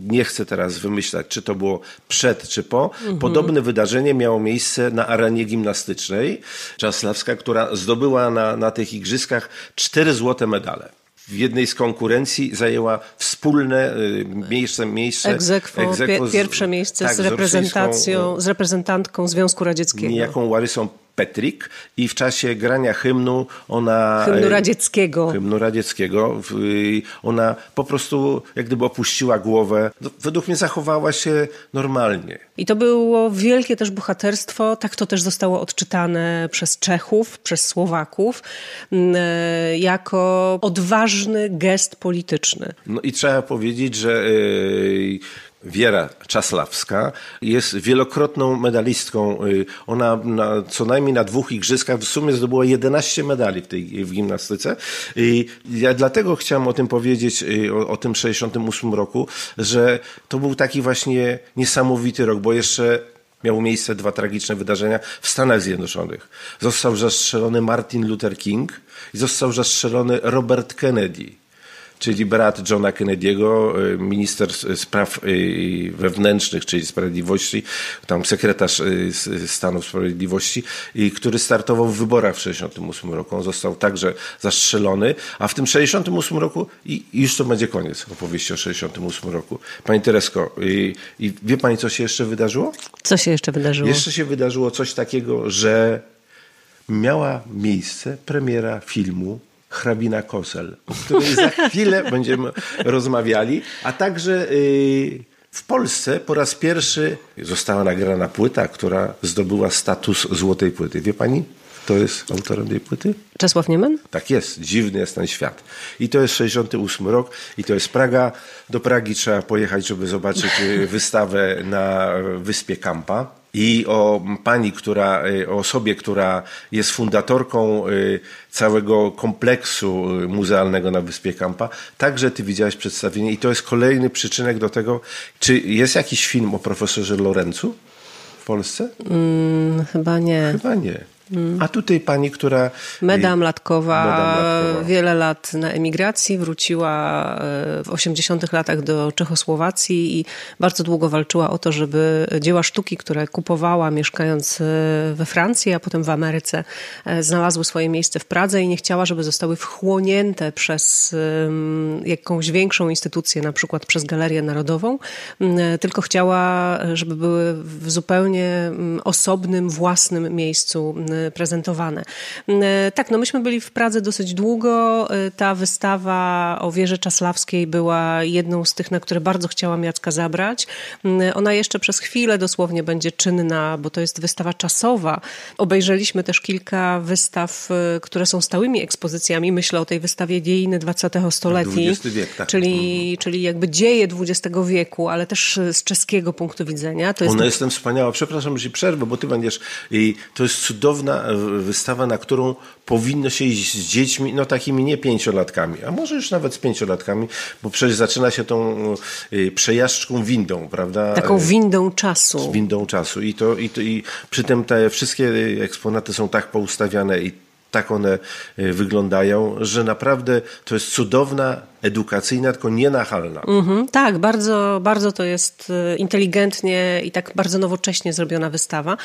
nie chcę teraz wymyślać, czy to było przed, czy po, podobne wydarzenie miało miejsce na arenie gimnastycznej Czaslawska, która zdobyła na, na tych igrzyskach cztery złote medale. W jednej z konkurencji zajęła wspólne y, miejsce, miejsce Egzekwo, egzekwo z- pierwsze miejsce tak, z reprezentacją, z reprezentantką Związku Radzieckiego. niejaką Łarysą Petrik i w czasie grania hymnu ona... Hymnu e, radzieckiego. Hymnu radzieckiego. Ona po prostu jak gdyby opuściła głowę. Według mnie zachowała się normalnie. I to było wielkie też bohaterstwo, tak to też zostało odczytane przez Czechów, przez Słowaków, e, jako odważny gest polityczny. No i trzeba powiedzieć, że y, Wiera Czaslawska jest wielokrotną medalistką. Y, Ona na, co najmniej na dwóch igrzyskach w sumie zdobyła 11 medali w tej w gimnastyce. I ja dlatego chciałem o tym powiedzieć, y, o, o tym 68 roku, że to był taki właśnie niesamowity rok, bo jeszcze miało miejsce dwa tragiczne wydarzenia w Stanach Zjednoczonych. Został zastrzelony Martin Luther King i został zastrzelony Robert Kennedy czyli brat Johna Kennedy'ego, y, minister spraw y, wewnętrznych, czyli sprawiedliwości, tam sekretarz y, stanu sprawiedliwości, i który startował w wyborach w 68 roku. On został także zastrzelony, a w tym 68 roku i i już to będzie koniec opowieści o 68 roku. Pani Teresko, y, i wie pani, co się jeszcze wydarzyło? Co się jeszcze wydarzyło? Jeszcze się wydarzyło coś takiego, że miała miejsce premiera filmu Hrabina Kosel, o której za chwilę będziemy rozmawiali, a także y, w Polsce po raz pierwszy została nagrana płyta, która zdobyła status złotej płyty. Wie pani, kto jest autorem tej płyty? Czesław Niemen? Tak jest, dziwny jest ten świat. I to jest 68 rok i to jest Praga. Do Pragi trzeba pojechać, żeby zobaczyć y, wystawę na wyspie Kampa. I o pani, która, y, o osobie, która jest fundatorką y, całego kompleksu y, muzealnego na wyspie Kampa. Także ty widziałeś przedstawienie i to jest kolejny przyczynek do tego, czy jest jakiś film o profesorze Lorencu w Polsce? Mm, chyba nie. Chyba nie. A tutaj pani, która... Meda Mlatkowa, wiele lat na emigracji, wróciła e, w 80 latach do Czechosłowacji i bardzo długo walczyła o to, żeby dzieła sztuki, które kupowała mieszkając e, we Francji, a potem w Ameryce, e, znalazły swoje miejsce w Pradze i nie chciała, żeby zostały wchłonięte przez jakąś większą instytucję, na przykład przez Galerię Narodową, tylko chciała, żeby były w zupełnie osobnym, własnym miejscu prezentowane. E, tak, no myśmy byli w Pradze dosyć długo. E, ta wystawa o wieży Czaslawskiej była jedną z tych, na które bardzo chciałam Jacka zabrać. Ona jeszcze przez chwilę dosłownie będzie czynna, bo to jest wystawa czasowa. Obejrzeliśmy też kilka wystaw, które są stałymi ekspozycjami. Myślę o tej wystawie Dziejiny 20 stoleci, wiek, tak. czyli, czyli jakby dzieje XX wieku, ale też z czeskiego punktu widzenia. To jest... Ona jest wspaniała. Przepraszam, że ci przerwę, bo ty będziesz... I to jest cudowne cudowna wystawa, na którą powinno się iść z dziećmi, no takimi nie pięciolatkami, a może już nawet z pięciolatkami, bo przecież zaczyna się tą y, przejażdżką windą, prawda? Taką windą czasu. Z windą czasu. I, to, i, to, i przy tym te wszystkie eksponaty są tak poustawiane i tak one y, wyglądają, że naprawdę to jest cudowna edukacyjna, tylko nienachalna. Mm-hmm, tak, bardzo, bardzo to jest e, inteligentnie i tak bardzo nowocześnie zrobiona wystawa.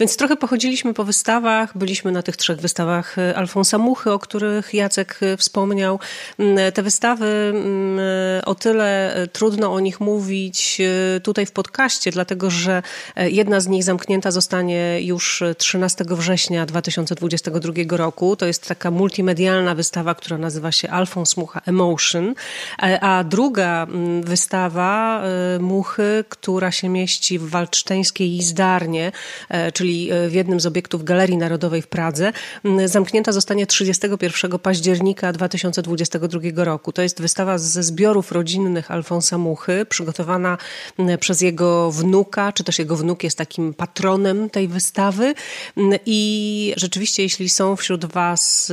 Więc trochę pochodziliśmy po wystawach, byliśmy na tych trzech wystawach e, Alfonsa Muchy, o których Jacek e, wspomniał. Mm, te wystawy, mm, o tyle trudno o nich mówić tutaj w podcaście, dlatego że jedna z nich zamknięta zostanie już 13 września 2022 roku. To jest taka multimedialna wystawa, która nazywa się Alfons Mucha Emotion E, a druga wystawa e, Muchy, która się mieści w Waldszteńskiej Izdarnie, e, czyli w jednym z obiektów Galerii Narodowej w Pradze, zamknięta zostanie 31 października 2022 roku. To jest wystawa ze zbiorów rodzinnych Alfonsa Muchy, przygotowana przez jego wnuka, czy też jego wnuk jest takim patronem tej wystawy. I rzeczywiście, jeśli są wśród Was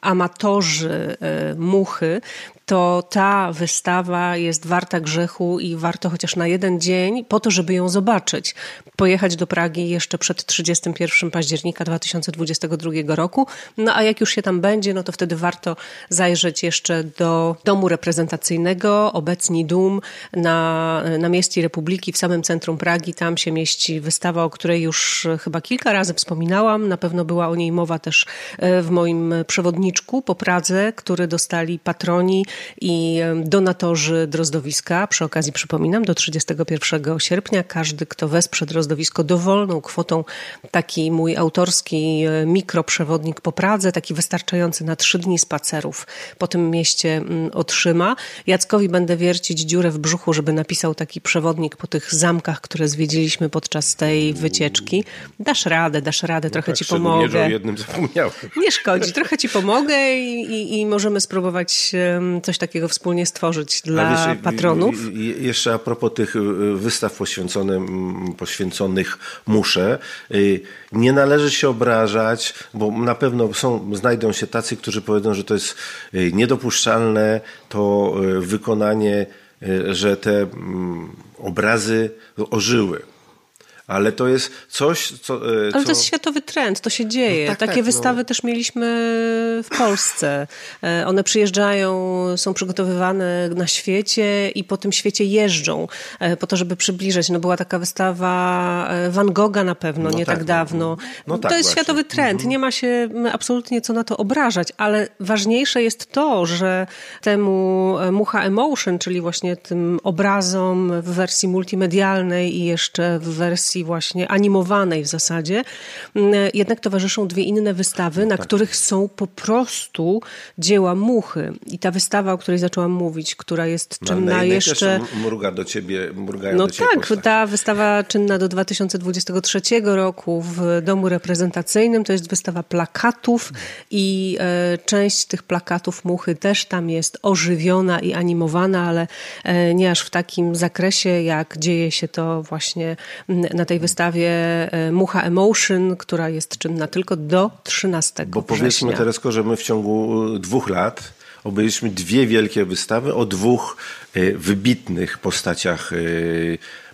amatorzy muchy, to ta wystawa jest warta grzechu i warto chociaż na jeden dzień po to, żeby ją zobaczyć. Pojechać do Pragi jeszcze przed 31 października 2022 roku. No a jak już się tam będzie, no to wtedy warto zajrzeć jeszcze do domu reprezentacyjnego, obecni Dum na, na mieście Republiki w samym centrum Pragi. Tam się mieści wystawa, o której już chyba kilka razy wspominałam. Na pewno była o niej mowa też e, w moim przewodniczku po Pradze, który dostali patroni i donatorzy drozdowiska. Przy okazji przypominam, do 31 sierpnia każdy, kto wesprze drozdowisko dowolną kwotą, taki mój autorski e, mikroprzewodnik po Pradze, taki wystarczający na trzy dni spacerów po tym mieście otrzyma. Jackowi będę wiercić dziurę w brzuchu, żeby napisał taki przewodnik po tych zamkach, które zwiedziliśmy podczas tej wycieczki. Dasz radę, dasz radę, trochę no tak, ci pomogę. Nie, o jednym zapomniałem. Nie szkodzi, trochę ci pomogę i, i, i możemy spróbować coś takiego wspólnie stworzyć dla wiesz, patronów. Jeszcze a propos tych y, wystaw poświęconych, poświęconych muszę, y, nie należy się obrażać, bo na pewno są, znajdą się tacy, którzy powiedzą, że to jest y, niedopuszczalne, to wykonanie, że te mm, obrazy ożyły ale to jest coś, co... E, ale co... to jest światowy trend, to się dzieje. No tak, Takie tak, no. wystawy no. też mieliśmy w Polsce. E, one przyjeżdżają, są przygotowywane na świecie i po tym świecie jeżdżą, e, po to, żeby przybliżać. No była taka wystawa Van Gogha na pewno, no nie tak, tak no. dawno. No, to jest właśnie. światowy trend, mhm. nie ma się absolutnie co na to obrażać, ale ważniejsze jest to, że temu Mucha Emotion, czyli właśnie tym obrazom w wersji multimedialnej i jeszcze w wersji wersji właśnie animowanej w zasadzie, mm, jednak towarzyszą dwie inne wystawy, no na tak. których są po prostu dzieła muchy. I ta wystawa, o której zaczęłam mówić, która jest no, czynna jeszcze... mruga do ciebie, mrugają No do ciebie tak, ta wystawa czynna do 2023 roku w Domu Reprezentacyjnym to jest wystawa plakatów i e, część tych plakatów muchy też tam jest ożywiona i animowana, ale e, nie aż w takim zakresie, jak dzieje się to właśnie na tej wystawie e, Mucha Emotion, która jest czynna tylko do 13 Bo września. powiedzmy teraz, że my w ciągu e, dwóch lat obejrzeliśmy dwie wielkie wystawy o dwóch e, wybitnych postaciach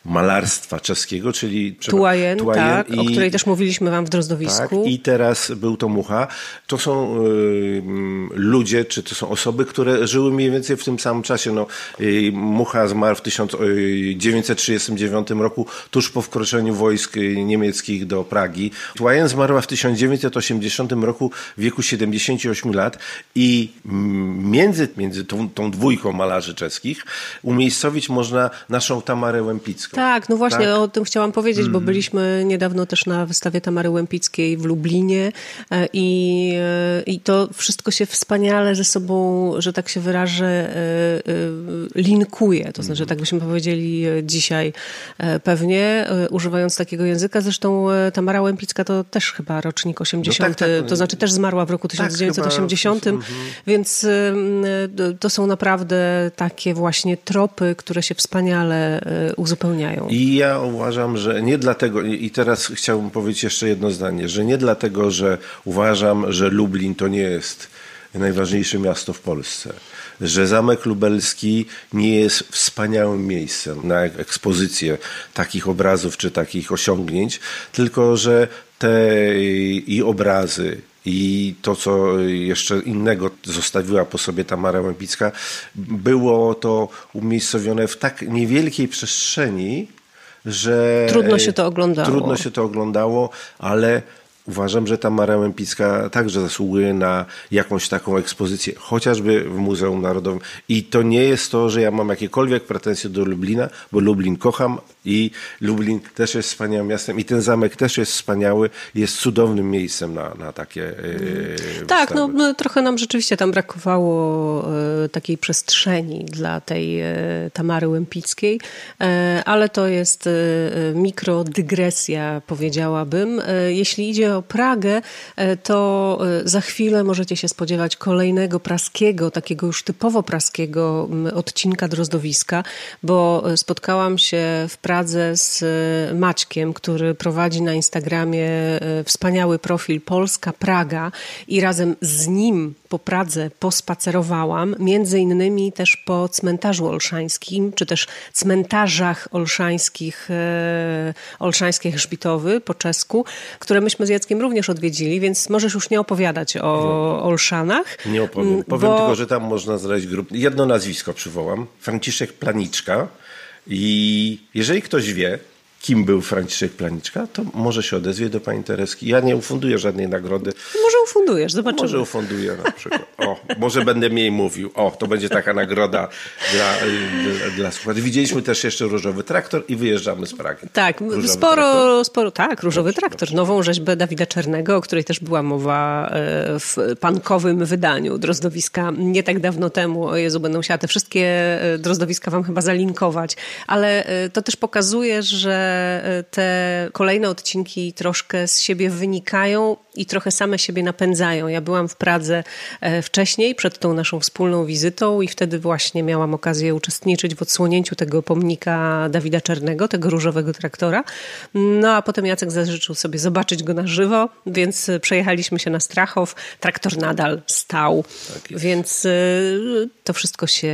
malarstwa czeskiego, czyli Tułajen, tak, i, o której też mówiliśmy wam w Drozdowisku. Tak, I teraz był to Mucha. To są y, ludzie, czy to są osoby, które żyły mniej więcej w tym samym czasie. No, y, Mucha zmarł w 1939 roku, tuż po wkroczeniu wojsk niemieckich do Pragi. Tułajen zmarła w 1980 roku w wieku 78 lat i między, między tą, tą dwójką malarzy czeskich umiejscowić można naszą Tamarę Łępicką. Tak, no właśnie tak? o tym chciałam powiedzieć, bo mhm. byliśmy niedawno też na wystawie Tamary Łępickiej w Lublinie e, i, e, i to wszystko się wspaniale ze sobą, że tak się wyrażę, e, linkuje. To znaczy, tak byśmy powiedzieli dzisiaj pewnie, używając takiego języka. Zresztą Tamara Łępicka to też chyba rocznik 80, no tak, tak. to znaczy też zmarła w roku 1980, tak, chyba... więc to są naprawdę takie właśnie tropy, które się wspaniale uzupełniają. I ja uważam, że nie dlatego, i teraz chciałbym powiedzieć jeszcze jedno zdanie, że nie dlatego, że uważam, że Lublin to nie jest najważniejsze miasto w Polsce, że Zamek Lubelski nie jest wspaniałym miejscem na ekspozycję takich obrazów czy takich osiągnięć, tylko że te i obrazy, i to, co jeszcze innego zostawiła po sobie Tamara Łępicka, było to umiejscowione w tak niewielkiej przestrzeni, że. Trudno się to oglądało. Trudno się to oglądało, ale Uważam, że ta Mara Łępicka także zasługuje na jakąś taką ekspozycję, chociażby w Muzeum Narodowym. I to nie jest to, że ja mam jakiekolwiek pretensje do Lublina, bo Lublin kocham i Lublin też jest wspaniałym miastem. I ten zamek też jest wspaniały, jest cudownym miejscem na, na takie yy, Tak, no, no, trochę nam rzeczywiście tam brakowało y, takiej przestrzeni dla tej y, Tamary Łępickiej, y, ale to jest mikrodygresja, powiedziałabym. Jeśli idzie o Pragę, to za chwilę możecie się spodziewać kolejnego praskiego, takiego już typowo praskiego odcinka Drozdowiska, bo spotkałam się w Pradze z Maćkiem, który prowadzi na Instagramie wspaniały profil Polska Praga i razem z nim po Pradze pospacerowałam, między innymi też po cmentarzu olszańskim, czy też cmentarzach olszańskich, olszańskie Chrzbitowy po czesku, które myśmy z Jackiem również odwiedzili, więc możesz już nie opowiadać o Olszanach. Nie opowiem. Mm, Powiem bo... tylko, że tam można znaleźć grupę. Jedno nazwisko przywołam. Franciszek Planiczka. I jeżeli ktoś wie, kim był Franciszek Planiczka, to może się odezwie do pani Tereski. Ja nie ufunduję żadnej nagrody. Może ufundujesz, zobaczymy. Może ufunduję na przykład. O, może będę mniej mówił. O, to będzie taka nagroda dla, dla, dla słuchaczy. Widzieliśmy też jeszcze Różowy Traktor i wyjeżdżamy z Pragi. Tak, różowy sporo, traktor. sporo, tak, Różowy dobrze, Traktor. Dobrze. Nową rzeźbę Dawida Czernego, o której też była mowa e, w pankowym wydaniu Drozdowiska nie tak dawno temu. O Jezu, będą się te wszystkie e, Drozdowiska wam chyba zalinkować. Ale e, to też pokazuje, że te kolejne odcinki troszkę z siebie wynikają i trochę same siebie napędzają. Ja byłam w Pradze e, wcześniej, przed tą naszą wspólną wizytą i wtedy właśnie miałam okazję uczestniczyć w odsłonięciu tego pomnika Dawida Czernego, tego różowego traktora. No a potem Jacek zażyczył sobie zobaczyć go na żywo, więc przejechaliśmy się na Strachow. Traktor nadal stał, tak więc e, to wszystko się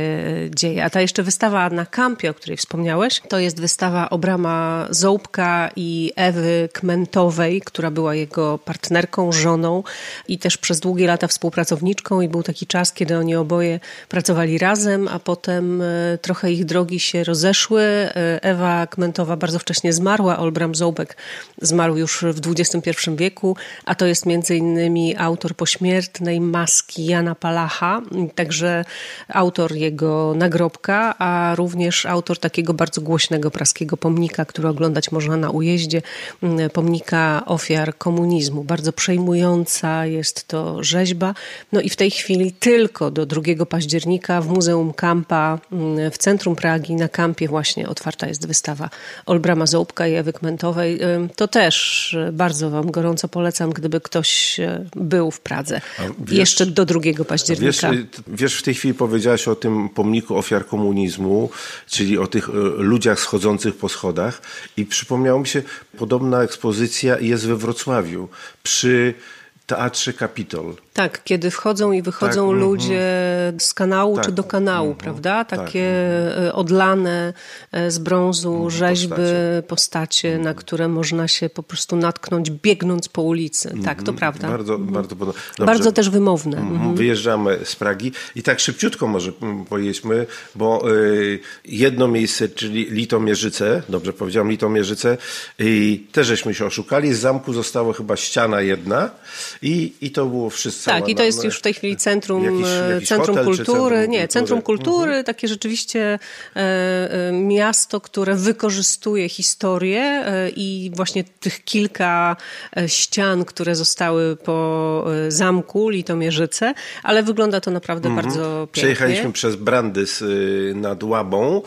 dzieje. A ta jeszcze wystawa na kampie, o której wspomniałeś, to jest wystawa Obrama Zołbka i Ewy Kmentowej, która była jego partnerką, żoną i też przez długie lata współpracowniczką i był taki czas, kiedy oni oboje pracowali razem, a potem e, trochę ich drogi się rozeszły. E, Ewa Kmentowa bardzo wcześnie zmarła, Olbram Zołbek zmarł już w XXI wieku, a to jest między innymi autor pośmiertnej maski Jana Palacha, także autor jego nagrobka, a również autor takiego bardzo głośnego praskiego pomnika, który oglądać można na ujeździe mm, pomnika ofiar komunizmu. Bardzo przejmująca jest to rzeźba. No i w tej chwili tylko do 2 października w Muzeum Kampa mm, w centrum Pragi, na kampie właśnie otwarta jest wystawa Olbrama Zołbka i Ewy Kmentowej. To też bardzo Wam gorąco polecam, gdyby ktoś e, był w Pradze. Wiesz, Jeszcze do 2 października. Wiesz, wiesz, w tej chwili powiedziałaś o tym pomniku ofiar komunizmu, czyli o tych ludziach schodzących po schodach. I przypomniało mi się, podobna ekspozycja jest we Wrocławiu przy Teatrze Kapitol. Tak, kiedy wchodzą i wychodzą tak, mhm. ludzie z kanału tak, czy do kanału, mm, prawda? Tak, Takie tak, odlane e, z brązu mm, rzeźby, postacie, postacie mm. na które można się po prostu natknąć biegnąc po ulicy. Tak, to prawda. Bardzo, mm. bardzo, bardzo też wymowne. Mm, wyjeżdżamy z Pragi i tak szybciutko może pojedźmy, bo y, jedno miejsce, czyli Litomierzyce, dobrze powiedziałem Litomierzyce, i też żeśmy się oszukali. Z zamku została chyba ściana jedna i, i to było wszystko. Tak, i to jest już w tej chwili centrum, jakiś, jakiś centrum kultury. Centrum nie, centrum kultury, mhm. takie rzeczywiście e, e, miasto, które wykorzystuje historię e, i właśnie tych kilka e, ścian, które zostały po e, zamku Litomierzyce, ale wygląda to naprawdę mhm. bardzo pięknie. Przejechaliśmy przez Brandys nad Łabą.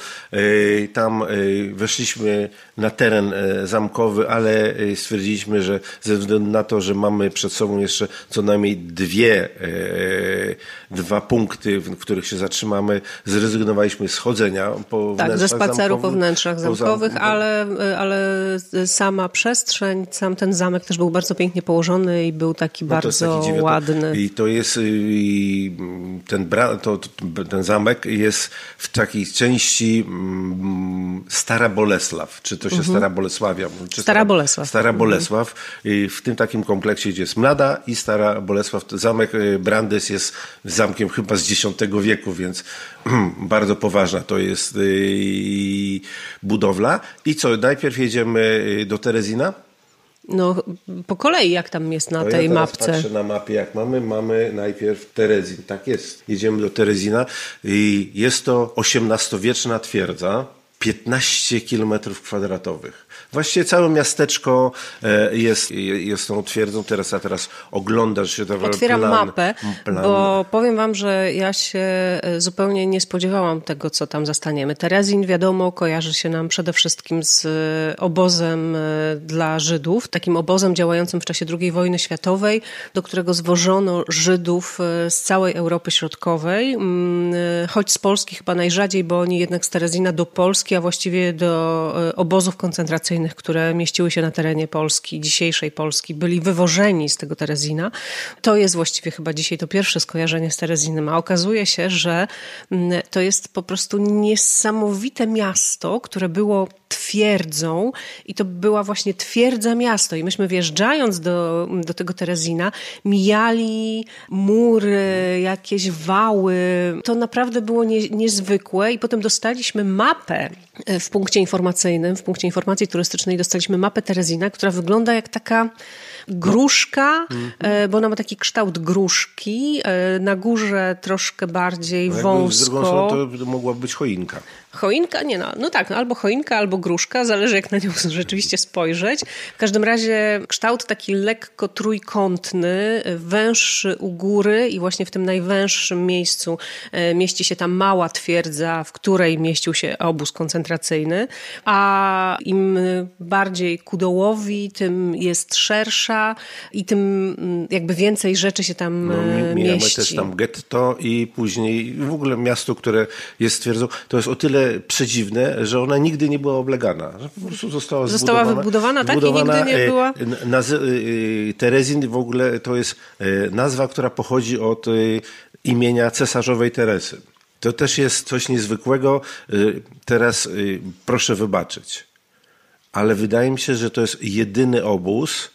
Tam weszliśmy na teren zamkowy, ale stwierdziliśmy, że ze względu na to, że mamy przed sobą jeszcze co najmniej dwie, dwa punkty, w których się zatrzymamy, zrezygnowaliśmy z chodzenia po tak, ze spaceru po wnętrzach zamkowych, ale, ale sama przestrzeń, sam ten zamek też był bardzo pięknie położony i był taki no bardzo taki ładny. I to jest i ten, to, ten zamek jest w takiej części mm, Stara Bolesław, czy to się mhm. Stara Bolesławia? Czy Stara Bolesław. Stara mhm. Bolesław. I w tym takim kompleksie, gdzie jest Mlada i Stara Bolesław. Zamek y, Brandes jest zamkiem chyba z X wieku, więc bardzo poważna to jest y, budowla. I co, najpierw jedziemy y, do Terezina? No, po kolei, jak tam jest na tej ja mapce? Patrzę na mapie, jak mamy. Mamy najpierw Terezin. Tak jest. Jedziemy do Terezina i jest to XVIII-wieczna twierdza. 15 kilometrów kwadratowych. Właściwie całe miasteczko e, jest, jest tą twierdzą. Teraz, a teraz oglądasz się. Otwieram plan, mapę, plan. bo powiem wam, że ja się e, zupełnie nie spodziewałam tego, co tam zastaniemy. Terezin, wiadomo, kojarzy się nam przede wszystkim z e, obozem dla Żydów, takim obozem działającym w czasie II wojny światowej, do którego zwożono Żydów z całej Europy Środkowej, mm, choć z Polski chyba najrzadziej, bo oni jednak z Terezina do Polski, a właściwie do obozów koncentracyjnych które mieściły się na terenie Polski, dzisiejszej Polski, byli wywożeni z tego Terezina. To jest właściwie chyba dzisiaj to pierwsze skojarzenie z Terezinem, a okazuje się, że mm, to jest po prostu niesamowite miasto, które było twierdzą i to była właśnie twierdza miasto. I myśmy wjeżdżając do, do tego Terezina, mijali mury, jakieś wały. To naprawdę było nie, niezwykłe i potem dostaliśmy mapę e, w punkcie informacyjnym, w punkcie informacji turystycznej dostaliśmy mapę Terezina, która wygląda jak taka gruszka, no. bo ona ma taki kształt gruszki, e, na górze troszkę bardziej no wąsko. Z drugą stroną to mogła być choinka. Choinka? Nie no, no tak, no albo choinka, albo gruszka, zależy jak na nią rzeczywiście spojrzeć. W każdym razie kształt taki lekko trójkątny, węższy u góry i właśnie w tym najwęższym miejscu e, mieści się ta mała twierdza, w której mieścił się obóz koncentracyjny, a im bardziej ku dołowi, tym jest szersza i tym mm, jakby więcej rzeczy się tam no, e, mieści. Mamy też tam getto i później w ogóle miasto, które jest twierdzą, to jest o tyle przedziwne, że ona nigdy nie była oblegana. Że po prostu została, została zbudowana, wybudowana, tak? I nigdy nie e, była... Naz- e, Terezin w ogóle to jest e, nazwa, która pochodzi od imienia cesarzowej Teresy. To też jest coś niezwykłego. Teraz proszę wybaczyć, ale wydaje mi się, że to jest jedyny obóz,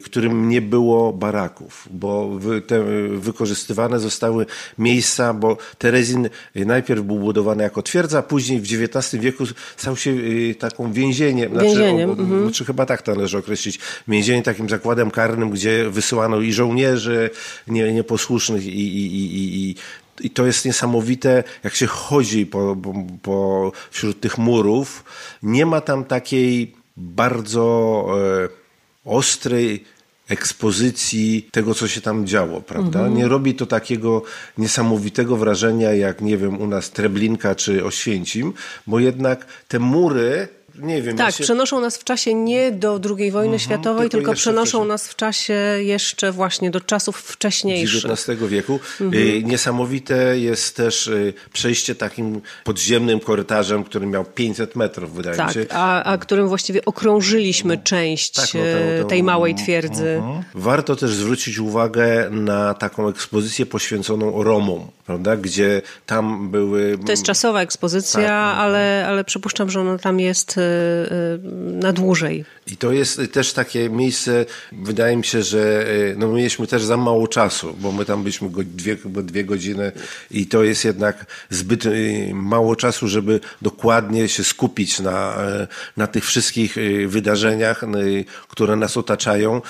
w którym nie było baraków, bo wy, te, wykorzystywane zostały miejsca, bo Terezin najpierw był budowany jako twierdza, później w XIX wieku stał się y, taką więzieniem, więzieniem znaczy, mhm. znaczy chyba tak to należy określić, więzieniem takim zakładem karnym, gdzie wysyłano i żołnierzy nie, nieposłusznych i, i, i, i i to jest niesamowite, jak się chodzi po, po, po, wśród tych murów. Nie ma tam takiej bardzo e, ostrej ekspozycji tego, co się tam działo, prawda? Mhm. Nie robi to takiego niesamowitego wrażenia, jak, nie wiem, u nas Treblinka czy Oświęcim, bo jednak te mury Nie wiem. Tak, się... przenoszą nas w czasie nie do II wojny mhm, światowej, tylko, tylko przenoszą nas w czasie jeszcze właśnie do czasów wcześniejszych. XIX wieku. Mhm. Y, niesamowite jest też y, przejście takim podziemnym korytarzem, który miał 500 metrów, wydaje tak, mi się. A, a którym właściwie okrążyliśmy część tak, no, to, tej małej twierdzy. Mhm. Warto też zwrócić uwagę na taką ekspozycję poświęconą Romom, prawda? gdzie tam były... To jest czasowa ekspozycja, tak, no. ale, ale przypuszczam, że ona tam jest y, na dłużej. I to jest też takie miejsce, wydaje mi się, że no, mieliśmy też za mało czasu, bo my tam byliśmy dwie, dwie godziny i to jest jednak zbyt mało czasu, żeby dokładnie się skupić na, na tych wszystkich wydarzeniach, które nas otaczają,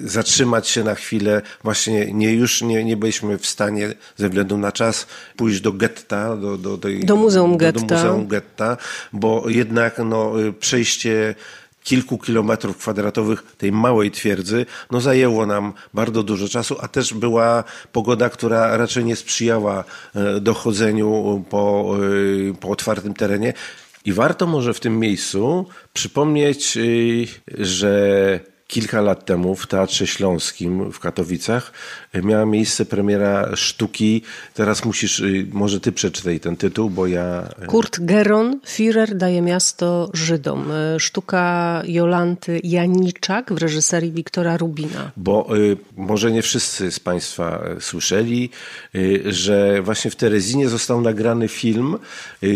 zatrzymać się na chwilę, właśnie nie, już nie, nie byliśmy w stanie ze względu na czas pójść do getta, do, do, tej, do Muzeum Getta. Do, Muzeum Getta, bo jednak no, przejście kilku kilometrów kwadratowych tej małej twierdzy, no zajęło nam bardzo dużo czasu, a też była pogoda, która raczej nie sprzyjała e, dochodzeniu po, e, po otwartym terenie. I warto może w tym miejscu przypomnieć, e, że Kilka lat temu w Teatrze Śląskim w Katowicach e, miała miejsce premiera sztuki. Teraz musisz, e, może ty przeczytaj ten tytuł, bo ja... E, Kurt Geron, Führer daje miasto Żydom. Sztuka Jolanty Janiczak w reżyserii Wiktora Rubina. Bo może nie wszyscy z Państwa słyszeli, że właśnie w Terezinie został nagrany film,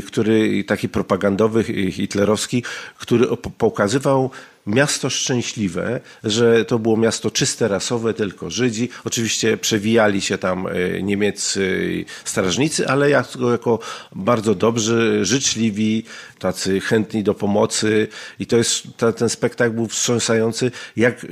który taki propagandowy, hitlerowski, który pokazywał miasto szczęśliwe, że to było miasto czyste rasowe, tylko Żydzi. Oczywiście przewijali się tam e, niemieccy strażnicy, ale jako, jako bardzo dobrzy, życzliwi, tacy chętni do pomocy i to jest, ten spektakl był wstrząsający, jak,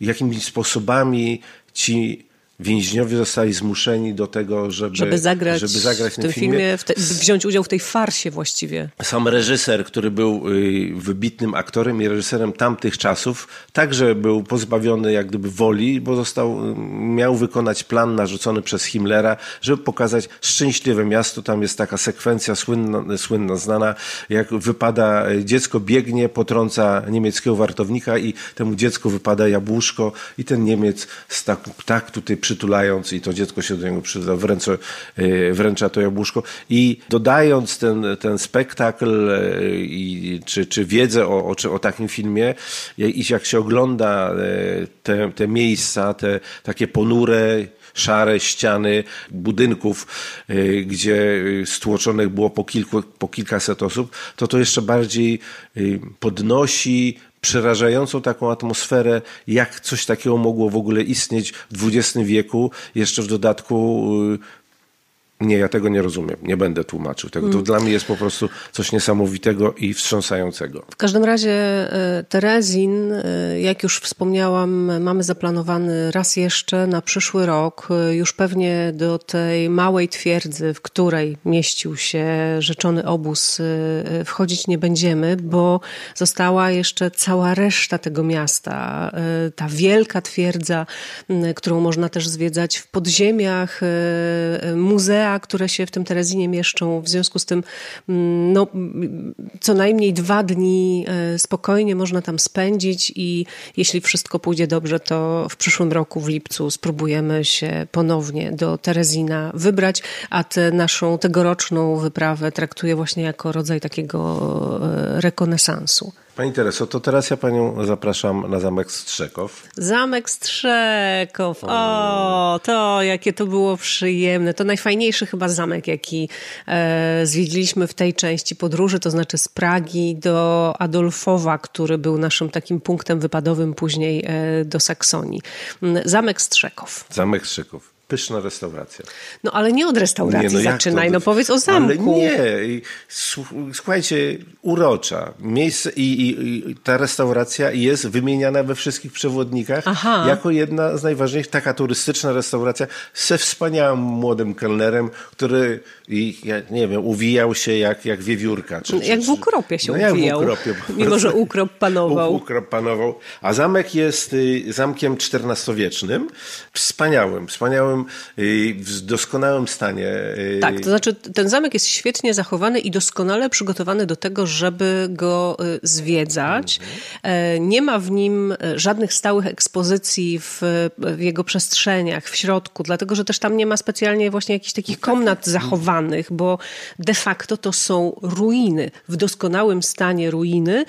jakimi sposobami ci więźniowie zostali zmuszeni do tego, żeby, żeby zagrać, żeby zagrać w tym filmie, filmie w te, wziąć udział w tej farsie właściwie. Sam reżyser, który był y, wybitnym aktorem i reżyserem tamtych czasów, także był pozbawiony jak gdyby woli, bo został, y, miał wykonać plan narzucony przez Himmlera, żeby pokazać szczęśliwe miasto. Tam jest taka sekwencja słynna, słynna znana, jak wypada y, dziecko biegnie, potrąca niemieckiego wartownika i temu dziecku wypada jabłuszko i ten Niemiec tak, tak tutaj przytulając i to dziecko się do niego przytula, wręcza, e, wręcza to jabłuszko. I dodając ten, ten spektakl e, i, czy, czy wiedzę o, o, o takim filmie, i jak się ogląda e, te, te miejsca, te takie ponure, szare ściany budynków, gdzie stłoczonych było po, kilku, po kilkaset osób, to to jeszcze bardziej podnosi przerażającą taką atmosferę, jak coś takiego mogło w ogóle istnieć w XX wieku, jeszcze w dodatku y, nie, ja tego nie rozumiem. Nie będę tłumaczył tego. To hmm. dla mnie jest po prostu coś niesamowitego i wstrząsającego. W każdym razie e, Terezin, e, jak już wspomniałam, mamy zaplanowany raz jeszcze na przyszły rok. E, już pewnie do tej małej twierdzy, w której mieścił się rzeczony obóz, wchodzić nie będziemy, bo została jeszcze cała reszta tego miasta. Ta wielka twierdza, którą można też zwiedzać w podziemiach, które się w tym Terezinie mieszczą. W związku z tym mm, no, co najmniej dwa dni e, spokojnie można tam spędzić i jeśli wszystko pójdzie dobrze, to w przyszłym roku, w lipcu, spróbujemy się ponownie do Terezina wybrać, a tę naszą tegoroczną wyprawę traktuję właśnie jako rodzaj takiego e, rekonesansu. Pani Tereso, to teraz ja Panią zapraszam na Zamek Strzekow. Zamek Strzekow, o, to jakie to było przyjemne. To najfajniejszy chyba zamek, jaki e, zwiedziliśmy w tej części podróży, to znaczy z Pragi do Adolfowa, który był naszym takim punktem wypadowym później e, do Saksonii. Mm, zamek Strzekow. Zamek Strzekow. Pyszna restauracja. No ale nie od restauracji nie, no zaczynaj, no powiedz o zamku. Ale nie, słuchajcie, urocza. Miejsce i, i, i, ta restauracja jest wymieniana we wszystkich przewodnikach Aha. jako jedna z najważniejszych, taka turystyczna restauracja ze wspaniałym młodym kelnerem, który, i, ja nie wiem, uwijał się jak, jak wiewiórka. Czy, jak w ukropie się no, uwijał. Jak w ukropie. Mimo, że ukrop panował. Ukrop panował. A zamek jest y, zamkiem XIV-wiecznym. Wspaniałym, wspaniałym doskonałym, w doskonałym stanie. Tak, to znaczy ten zamek jest świetnie zachowany i doskonale przygotowany do tego, żeby go zwiedzać. Mhm. Nie ma w nim żadnych stałych ekspozycji w, w jego przestrzeniach, w środku, dlatego że też tam nie ma specjalnie właśnie jakichś takich komnat zachowanych, bo de facto to są ruiny, w doskonałym stanie ruiny,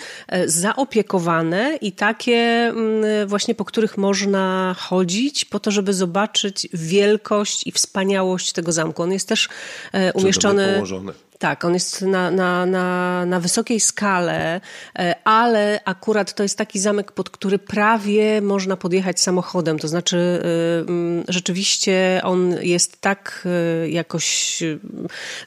zaopiekowane i takie mm, właśnie, po których można chodzić po to, żeby zobaczyć wielkość i wspaniałość tego zamku. On jest też e, umieszczony... Tak, on jest na, na, na, na wysokiej skale, e, ale akurat to jest taki zamek, pod który prawie można podjechać samochodem. To znaczy, e, rzeczywiście on jest tak e, jakoś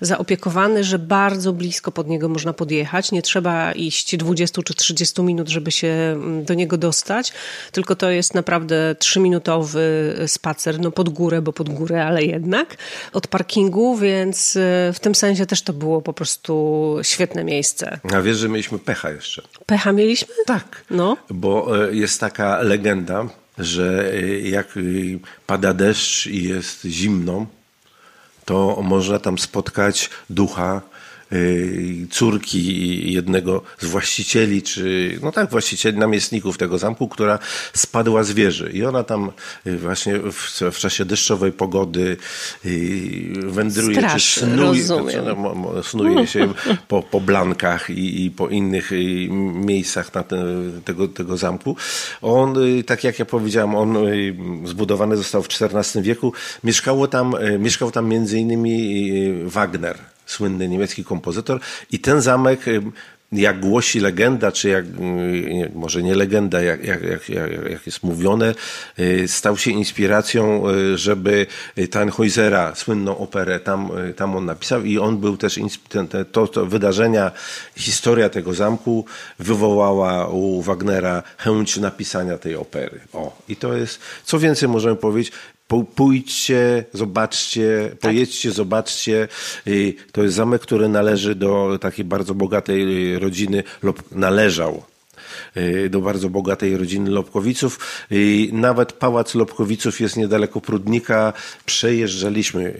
zaopiekowany, że bardzo blisko pod niego można podjechać. Nie trzeba iść 20 czy 30 minut, żeby się do niego dostać, tylko to jest naprawdę trzyminutowy spacer, no pod górę, bo pod górę, ale jednak od parkingu, więc w tym sensie też to było po prostu świetne miejsce. A wiesz, że mieliśmy pecha jeszcze. Pecha mieliśmy? Tak. No. Bo e, jest taka legenda, że e, jak e, pada deszcz i jest zimno, to można tam spotkać ducha córki jednego z właścicieli, czy no tak, właścicieli, namiestników tego zamku, która spadła z wieży. I ona tam y, właśnie w, w czasie deszczowej pogody y, wędruje, Straż, czy snuje, znaczy, no, snuje się po, po blankach i, i po innych miejscach na ten, tego, tego zamku. On, tak jak ja powiedziałem, on zbudowany został w XIV wieku. Mieszkało tam, mieszkał tam między innymi Wagner słynny niemiecki kompozytor i ten zamek jak głosi legenda, czy jak, nie, może nie legenda, jak, jak, jak, jak jest mówione, y, stał się inspiracją, y, żeby Tannhäusera, słynną operę, tam, y, tam on napisał i on był też, ten, to, to wydarzenia, historia tego zamku wywołała u Wagnera chęć napisania tej opery. O, i to jest, co więcej możemy powiedzieć, Pójdźcie, zobaczcie, tak. pojedźcie, zobaczcie. To jest zamek, który należy do takiej bardzo bogatej y, rodziny, lub należał y, do bardzo bogatej rodziny Lobkowiców. Nawet Pałac Lobkowiców jest niedaleko Prudnika. Przejeżdżaliśmy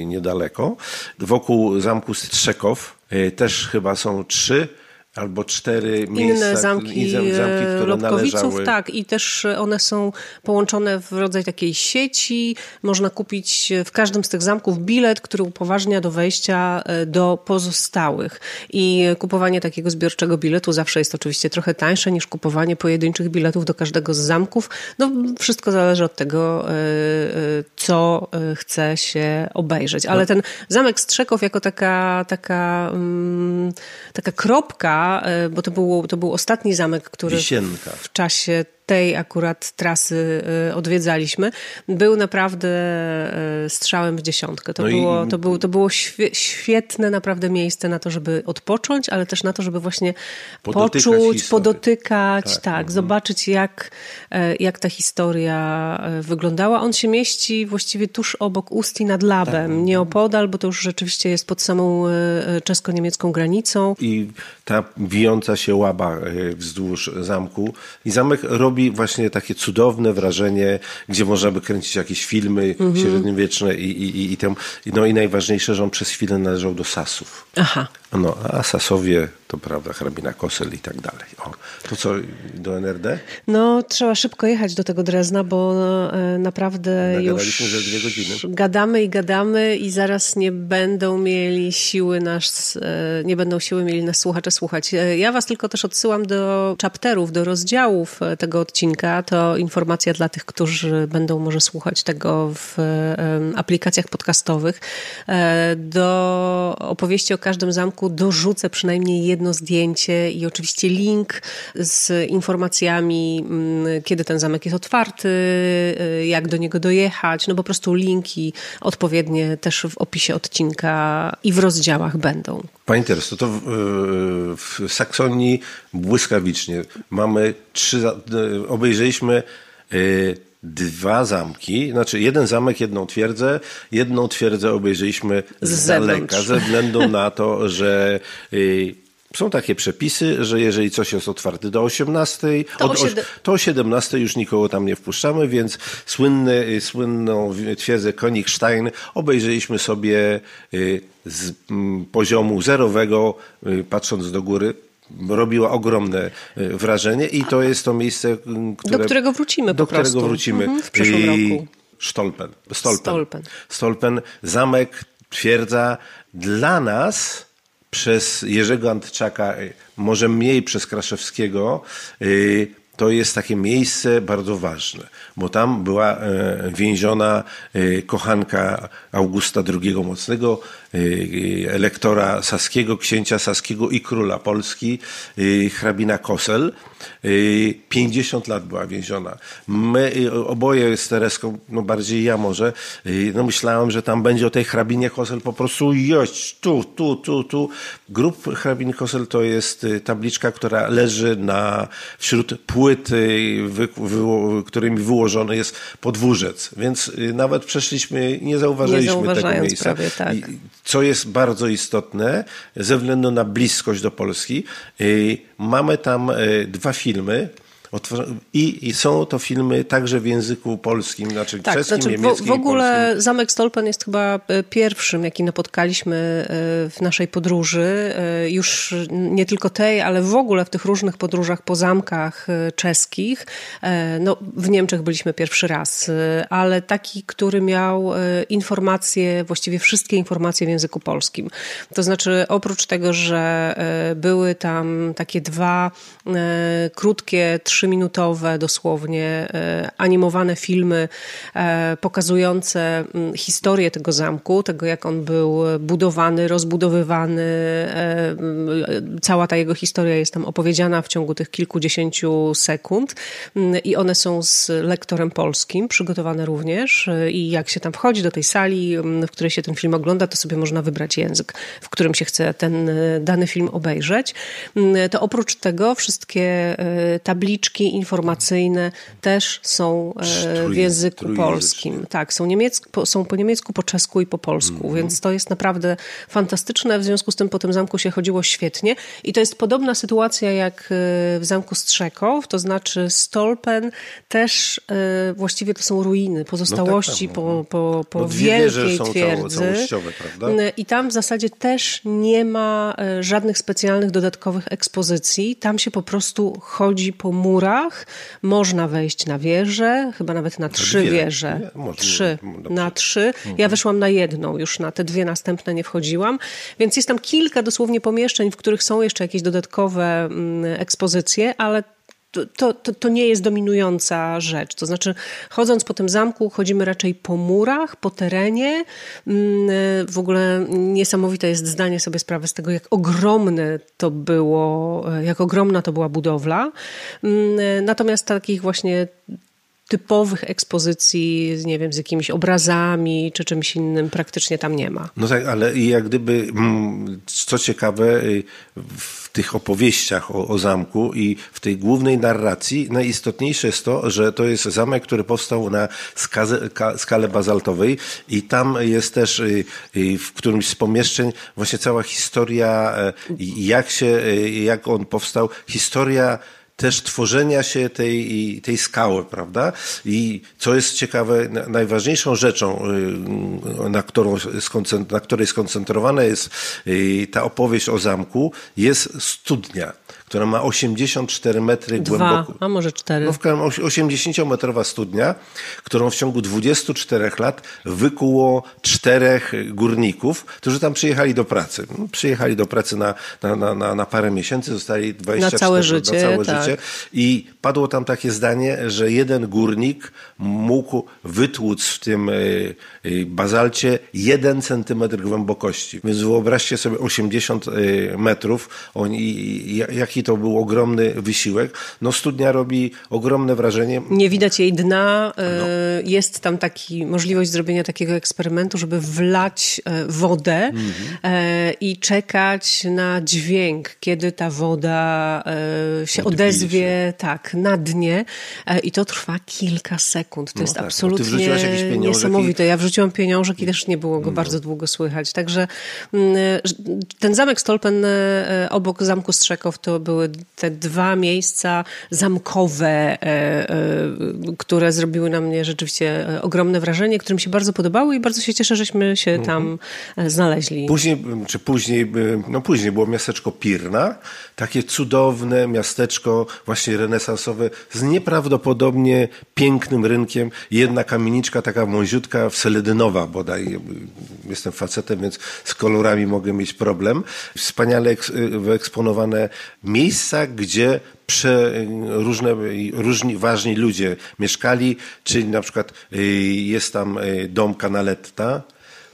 y, niedaleko. Wokół zamku Strzekow też chyba są trzy albo cztery miejsca, inne zamki, zamki które Lobkowiców, należały. tak, i też one są połączone w rodzaj takiej sieci. Można kupić w każdym z tych zamków bilet, który upoważnia do wejścia e, do pozostałych. I kupowanie takiego zbiorczego biletu zawsze jest oczywiście trochę tańsze niż kupowanie pojedynczych biletów do każdego z zamków. No, wszystko zależy od tego, e, e, co chce się obejrzeć. Ale no. ten zamek Strzekow jako taka, taka, mm, taka kropka E, bo to był, to był ostatni zamek, który Wisienka. w czasie tej akurat trasy y, odwiedzaliśmy, był naprawdę y, strzałem w dziesiątkę. To, no było, i... to, było, to było świetne naprawdę miejsce na to, żeby odpocząć, ale też na to, żeby właśnie podotykać poczuć, historię. podotykać, tak, tak mhm. zobaczyć jak, e, jak ta historia e, wyglądała. On się mieści właściwie tuż obok Usti nad Labem, tak. nie opodal, bo to już rzeczywiście jest pod samą e, czesko-niemiecką granicą. I ta wijąca się łaba wzdłuż zamku i zamek robi robi właśnie takie cudowne wrażenie, gdzie można by kręcić jakieś filmy mhm. średniowieczne i, i, i, tam, no i najważniejsze, że on przez chwilę należał do Sasów. Aha. No, a Sasowie to prawda, hrabina Kosel i tak dalej. O, to co, do NRD? No, trzeba szybko jechać do tego Drezna, bo e, naprawdę już że dwie godziny. gadamy i gadamy i zaraz nie będą mieli siły nas, e, nie będą siły mieli nas słuchacze słuchać. E, ja was tylko też odsyłam do chapterów, do rozdziałów tego odcinka. To informacja dla tych, którzy będą może słuchać tego w aplikacjach podcastowych. Do opowieści o każdym zamku dorzucę przynajmniej jedno zdjęcie i oczywiście link z informacjami, mm, kiedy ten zamek jest otwarty, y, jak do niego dojechać. No po prostu linki odpowiednie też w opisie odcinka i w rozdziałach będą. Pani Teres, to, to w, w Saksonii błyskawicznie mamy trzy, y, obejrzeliśmy y, dwa zamki, znaczy jeden zamek, jedną twierdzę. Jedną twierdzę obejrzeliśmy z, z daleka, ze względu na to, że są takie przepisy, że jeżeli coś jest otwarte do 18, To od, o siedem- to o 17 już nikogo tam nie wpuszczamy, więc słynny, słynną twierdzę Konigstein obejrzeliśmy sobie y, z mm, poziomu zerowego, y, patrząc do góry. Robiła ogromne y, wrażenie i to jest to miejsce, y, które, którego wrócimy do po prostu. którego wrócimy Mhm, w przyszłym roku. Stolpen. Stolpen. Stolpen. Stolpen, zamek, twierdza dla nas przez Jerzego Antczaka, y, może mniej przez Kraszewskiego, to jest takie miejsce bardzo ważne, bo tam była e, więziona e, kochanka Augusta II Mocnego, elektora saskiego, księcia saskiego i króla Polski, e, hrabina Kosel. E, 50 lat była więziona. My oboje z Tereską, no bardziej ja może, no myślałem, że tam będzie o tej hrabinie Kosel po prostu jeść, tu, tu, tu, tu. Grup hrabin Kosel to jest tabliczka, która leży na, wśród płyt, wy, wy, którymi wyłożony jest podwórzec, więc nawet przeszliśmy, nie zauważyliśmy Nie tego miejsca. prawie, tak. I, co jest bardzo istotne, ze względu na bliskość do Polski, y, mamy tam y, dwa filmy. I, I są to filmy także w języku polskim, znaczy Tak, czeskim, znaczy w, niemieckim w ogóle i polskim. Zamek Stolpen jest chyba e, pierwszym, jaki napotkaliśmy e, w naszej podróży. E, Już nie tylko tej, ale w ogóle w tych różnych podróżach po zamkach czeskich. No, w Niemczech byliśmy pierwszy raz, ale taki, który miał informacje, właściwie wszystkie informacje w języku polskim. To znaczy, oprócz tego, że były tam takie dwa krótkie, trzyminutowe dosłownie e, animowane filmy e, pokazujące mm, historię tego zamku, tego jak on był budowany, rozbudowywany. e, mm, Cała ta jego historia jest tam opowiedziana w ciągu tych kilkudziesięciu sekund Mm, i one są z lektorem polskim, przygotowane również i jak się tam wchodzi do tej sali, w której się ten film ogląda, to sobie można wybrać język, w którym się chce ten dany film obejrzeć. To oprócz tego wszystkie e, tabliczki informacyjne też są e, w języku polskim. Tak, są, są po niemiecku, po czesku i po polsku, Mhm. więc to jest naprawdę fantastyczne. W związku z tym po tym zamku się chodziło świetnie i to jest podobna sytuacja jak e, w zamku Strzekow, to znaczy Stolpen też e, właściwie to są ruiny, pozostałości tak, po, po, po No wielkiej cało- twierdzy. I tam w zasadzie też nie ma żadnych specjalnych dodatkowych ekspozycji. Tam się po prostu chodzi po murach. Można wejść na wieżę, chyba nawet na trzy wieże. Nie, może- trzy. Na trzy. Ja weszłam na jedną, już na te dwie następne nie wchodziłam. Więc jest tam kilka dosłownie pomieszczeń, w których są jeszcze jakieś dodatkowe mm, ekspozycje, ale to, to, to, nie jest dominująca rzecz. To znaczy, chodząc po tym zamku, chodzimy raczej po murach, po terenie. Mm, W ogóle niesamowite jest zdanie sobie sprawy z tego, jak ogromne to było, jak ogromna to była budowla. Mm, Natomiast takich właśnie typowych ekspozycji, nie wiem, z jakimiś obrazami czy czymś innym praktycznie tam nie ma. No tak, ale jak gdyby, mm, co ciekawe, y, w tych opowieściach o, o zamku i w tej głównej narracji najistotniejsze jest to, że to jest zamek, który powstał na skaze, ka, skale bazaltowej i tam jest też y, y, w którymś z pomieszczeń właśnie cała historia, y, jak się, jak on powstał, historia też tworzenia się tej, tej skały, prawda? I co jest ciekawe, na- najważniejszą rzeczą, y, na, którą na której skoncentrowana jest y, ta opowieść o zamku, jest studnia, która ma 84 metry Dwa, głęboko. a może cztery. No w każdym 80-metrowa studnia, którą w ciągu 24 lat wykuło czterech górników, którzy tam przyjechali do pracy. No, Przyjechali do pracy na, na, na, na, na parę miesięcy, zostali 24 całe życie, na całe tak. życie. I padło tam takie zdanie, że jeden górnik mógł wytłuc w tym y, y, bazalcie jeden centymetr głębokości. Więc wyobraźcie sobie 80 y, metrów. Oni, jaki to był ogromny wysiłek. No studnia robi ogromne wrażenie. Nie widać jej dna. No. Jest tam taki możliwość zrobienia takiego eksperymentu, żeby wlać wodę mhm. i czekać na dźwięk, kiedy ta woda się Odbije odezwie się. tak na dnie i to trwa kilka sekund. To no jest tak, absolutnie niesamowite. Ja wrzuciłam pieniążek i też nie było go no. bardzo długo słychać. Także mm, ten zamek Stolpen e, obok Zamku Strzekow to były te dwa miejsca zamkowe, e, e, które zrobiły na mnie rzeczywiście ogromne wrażenie, które mi się bardzo podobały i bardzo się cieszę, żeśmy się tam znaleźli. Później, czy później, no później było miasteczko Pirna, takie cudowne miasteczko, właśnie renesansowe, z nieprawdopodobnie pięknym rynkiem. Jedna kamieniczka taka wąziutka, seledynowa bodaj. Jestem facetem, więc z kolorami mogę mieć problem. Wspaniale wyeksponowane miejsca, gdzie prze, różne, różni ważni ludzie mieszkali, czyli na przykład y, jest tam y, dom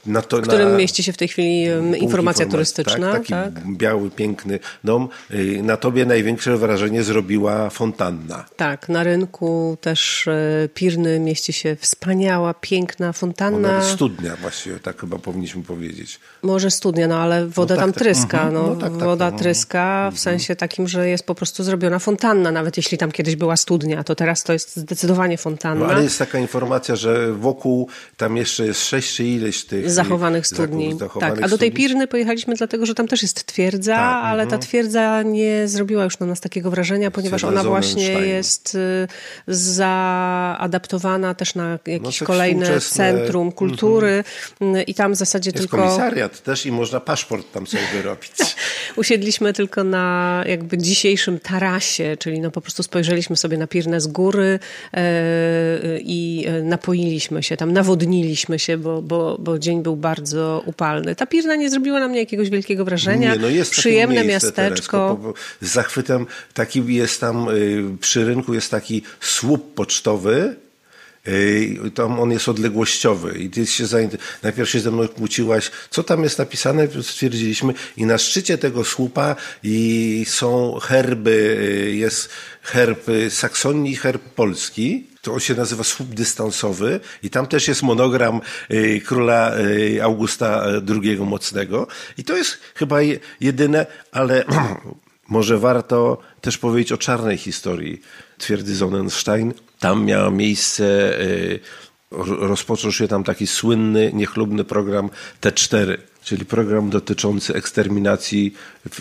Canaletta, to, w którym na, mieści się w tej chwili informacja turystyczna. Tak, taki tak? biały, piękny dom. Y, na tobie największe wrażenie zrobiła fontanna. Tak, na rynku też y, Pirny mieści się wspaniała, piękna fontanna. Ona studnia właściwie, tak chyba powinniśmy powiedzieć. Może studnia, no ale woda no tak, tam tak. tryska. Mhm. No, no tak, tak, woda no. tryska w mhm. sensie takim, że jest po prostu zrobiona fontanna, nawet jeśli tam kiedyś była studnia, to teraz to jest zdecydowanie fontanna. No, ale jest taka informacja, że wokół tam jeszcze jest sześć czy ileś tych zachowanych studni. Zachowanych tak, a do tej Pirny pojechaliśmy dlatego, że tam też jest twierdza, tak, ale ta mhm. twierdza nie zrobiła już na nas takiego wrażenia, ponieważ ona właśnie jest y, zaadaptowana też na jakieś no, kolejne centrum kultury mhm. i tam w zasadzie jest tylko... komisariat też i można paszport tam sobie wyrobić. Usiedliśmy tylko na jakby dzisiejszym tarasie, czyli no po prostu spojrzeliśmy sobie na Pirnę z góry e, i e, napoiliśmy się tam, nawodniliśmy się, bo, bo, bo dzień był bardzo upalny. Ta Pirna nie zrobiła na mnie jakiegoś wielkiego wrażenia. Nie, no jest Przyjemne miasteczko. Teraz, z zachwytem taki jest tam y, przy rynku jest taki słup pocztowy, tam on jest odległościowy. I ty się najpierw się ze mną kłóciłaś, co tam jest napisane, stwierdziliśmy. I na szczycie tego słupa i są herby, y, jest herb Saksonii, herb Polski. To on się nazywa słup dystansowy. I tam też jest monogram y, króla y, Augusta II Mocnego. I to jest chyba jedyne, ale może warto też powiedzieć o czarnej historii. Twierdzy Sonnenstein. Tam miał miejsce, y, rozpoczął się tam taki słynny, niechlubny program T4, czyli program dotyczący eksterminacji w,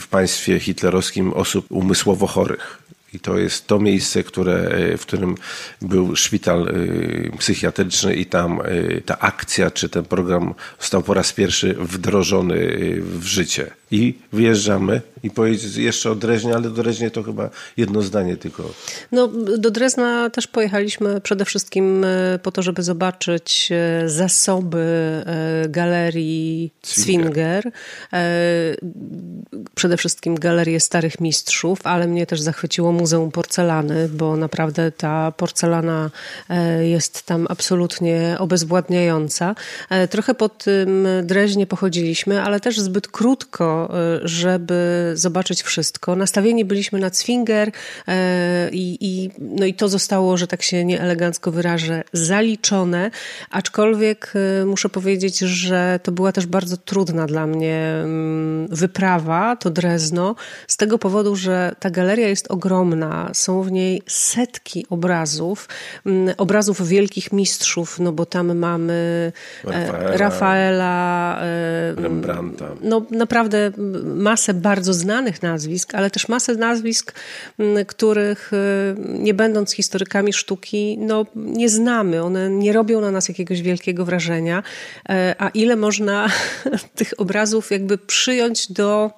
w państwie hitlerowskim osób umysłowo chorych. I to jest to miejsce, które, e, w którym był szpital e, psychiatryczny i tam e, ta akcja, czy ten program został po raz pierwszy wdrożony w życie. I wyjeżdżamy i powiedzieć jeszcze o Dreźnie, ale do Dreźnie to chyba jedno zdanie tylko. No, do Drezna też pojechaliśmy przede wszystkim po to, żeby zobaczyć zasoby galerii Zwinger. Przede wszystkim galerię Starych Mistrzów, ale mnie też zachwyciło Muzeum Porcelany, bo naprawdę ta porcelana e, jest tam absolutnie obezwładniająca. E, trochę po tym Dreźnie pochodziliśmy, ale też zbyt krótko, e, żeby zobaczyć wszystko. Nastawieni byliśmy na Zwinger i, i, no i to zostało, że tak się nieelegancko wyrażę, zaliczone, aczkolwiek muszę powiedzieć, że to była też bardzo trudna dla mnie mm, wyprawa, to Drezno, z tego powodu, że ta galeria jest ogromna, ogromna, są w niej setki obrazów, mm, obrazów wielkich mistrzów, no bo tam mamy e, Rafaela, Rafaela e, Rembrandta. No naprawdę masę bardzo znanych nazwisk, ale też masę nazwisk, których e, nie będąc historykami sztuki, no nie znamy. One nie robią na nas jakiegoś wielkiego wrażenia. A ile można tych obrazów jakby przyjąć do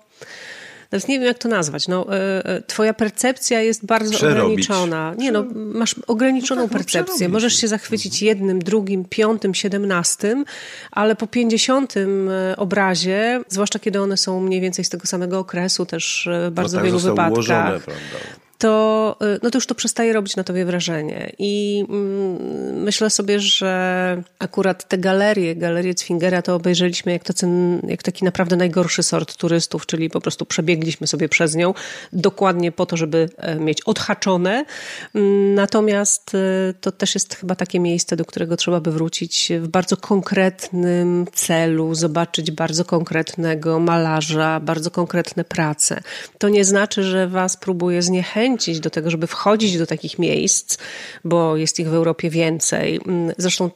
nawet nie wiem jak to nazwać, no, e, e, twoja percepcja jest bardzo Przerobić. ograniczona. Nie no, masz ograniczoną no tak, no percepcję. Możesz się zachwycić jednym, drugim, piątym, siedemnastym, ale po pięćdziesiątym e, obrazie, zwłaszcza kiedy one są mniej więcej z tego samego okresu, też bardzo no tak wielu wypadkach. Ułożone, prawda? To, y, no to już to przestaje robić na tobie wrażenie. I mm, myślę sobie, że akurat te galerie, galerie Zwingera to obejrzeliśmy jak, tacy, jak taki naprawdę najgorszy sort turystów, czyli po prostu przebiegliśmy sobie przez nią dokładnie po to, żeby e, mieć odhaczone. Natomiast e, to też jest chyba takie miejsce, do którego trzeba by wrócić w bardzo konkretnym celu, zobaczyć bardzo konkretnego malarza, bardzo konkretne prace. To nie znaczy, że was próbuje zniechęcić do tego, żeby wchodzić do takich miejsc, bo jest ich w Europie więcej. Mm, zresztą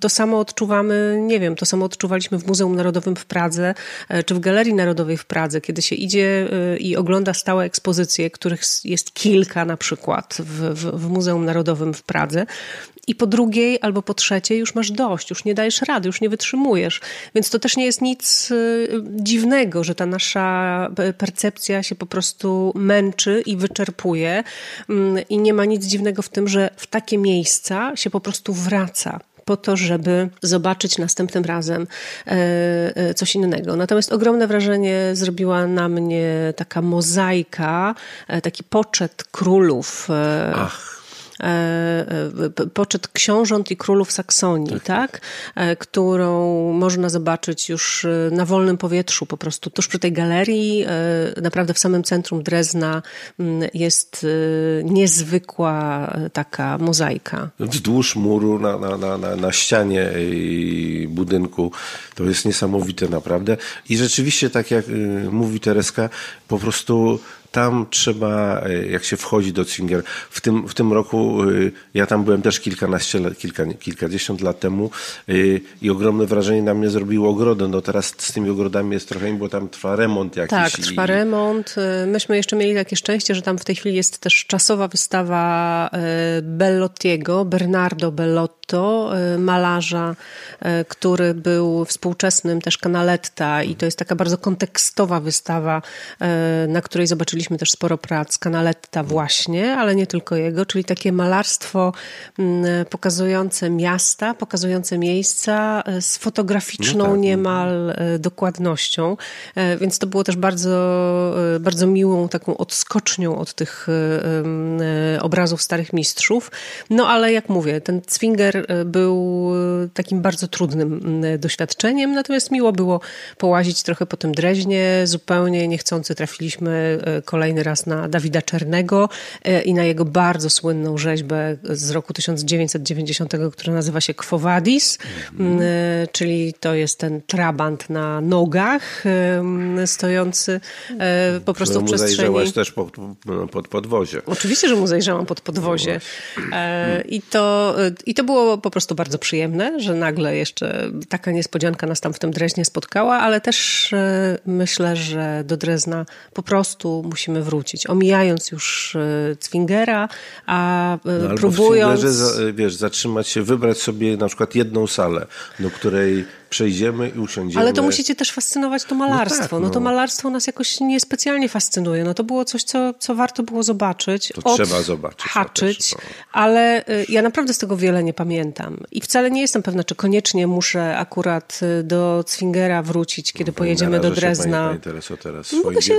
to samo odczuwamy, nie wiem, to samo odczuwaliśmy w Muzeum Narodowym w Pradze, e, czy w Galerii Narodowej w Pradze, kiedy się idzie i ogląda stałe ekspozycje, których jest kilka na przykład w, w, w Muzeum Narodowym w Pradze. I po drugiej albo po trzeciej już masz dość, już nie dajesz rady, już nie wytrzymujesz. Więc to też nie jest nic y, dziwnego, że ta nasza percepcja się po prostu męczy i wyczerpuje. Mm, I nie ma nic dziwnego w tym, że w takie miejsca się po prostu wraca po to, żeby zobaczyć następnym razem e, e, coś innego. Natomiast ogromne wrażenie zrobiła na mnie taka mozaika, e, taki poczet królów. Ach poczet książąt i królów Saksonii, tak, tak. tak? E, którą można zobaczyć już na wolnym powietrzu, po prostu tuż przy tej galerii, naprawdę w samym centrum Drezna mm, jest niezwykła taka mozaika. Wzdłuż muru na, na, na, na ścianie budynku to jest niesamowite naprawdę i rzeczywiście tak jak y, mówi Tereska, po prostu tam trzeba, e, jak się wchodzi do Zwinger, w tym, w tym roku e, ja tam byłem też kilkanaście, kilka, kilkadziesiąt lat temu e, i ogromne wrażenie na mnie zrobiło ogrody. No teraz z tymi ogrodami jest trochę, bo tam trwa remont jakiś. Tak, trwa i... remont. Myśmy jeszcze mieli takie szczęście, że tam w tej chwili jest też czasowa wystawa Bellottiego, Bernardo Bellotto, malarza, który był współczesnym też Canaletta i to jest taka bardzo kontekstowa wystawa, na której zobaczyliśmy Mieliśmy też sporo prac Canaletta właśnie, ale nie tylko jego, czyli takie malarstwo mm, pokazujące miasta, pokazujące miejsca e, z fotograficzną no tak. niemal e, dokładnością. E, więc to było też bardzo, bardzo miłą taką odskocznią od tych obrazów starych mistrzów. No ale jak mówię, ten Zwinger był takim bardzo trudnym doświadczeniem, natomiast miło było połazić trochę po tym Dreźnie, zupełnie niechcący trafiliśmy kolejny raz na Dawida Czernego e, i na jego bardzo słynną rzeźbę z roku 1990, która nazywa się Quo mm -hmm. czyli to jest ten trabant na nogach stojący e, po prostu w przestrzeni. Zajrzałaś też pod, pod podwozie. Oczywiście, że mu zajrzałam pod podwozie. No I to, I to było po prostu bardzo przyjemne, że nagle jeszcze taka niespodzianka nas tam w tym Dreźnie spotkała, ale też myślę, że do Drezna po prostu musimy wrócić, omijając już e, Zwingera, a e, no, próbując... Albo w wiesz, zatrzymać się, wybrać sobie na przykład jedną salę, do której przejdziemy i usiądziemy. Ale to musicie też fascynować to malarstwo. No, tak, no. no to malarstwo nas jakoś niespecjalnie fascynuje. No to było coś, co, co warto było zobaczyć. To trzeba zobaczyć. Haczyć, też, no. ale y, ja naprawdę z tego wiele nie pamiętam. I wcale nie jestem pewna, czy koniecznie muszę akurat y, do Zwingera wrócić, kiedy no, pojedziemy do Drezna. Pani, pani teraz mogę się,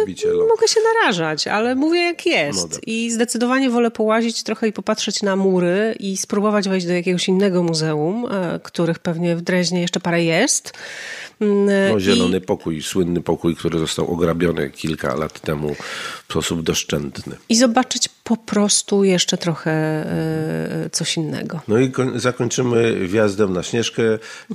mogę się narażać, ale mówię jak jest. No I zdecydowanie wolę połazić trochę i popatrzeć na mury i spróbować wejść do jakiegoś innego muzeum, e, których pewnie w Dreźnie jeszcze parę jest jest. Mm, no, zielony I... pokój, słynny pokój, który został ograbiony kilka lat temu w sposób doszczętny. I zobaczyć po prostu jeszcze trochę e, coś innego. No i zakończymy wjazdem na Śnieżkę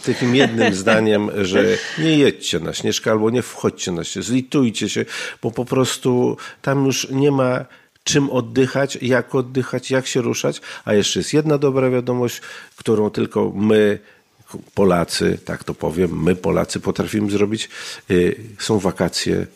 takim jednym zdaniem, że nie jedźcie na Śnieżkę albo nie wchodźcie na Śnieżkę, zlitujcie się, bo po prostu tam już nie ma czym oddychać, jak oddychać, jak się ruszać. A jeszcze jest jedna dobra wiadomość, którą tylko my Polacy, tak to powiem, my Polacy potrafimy zrobić. Y, są wakacje,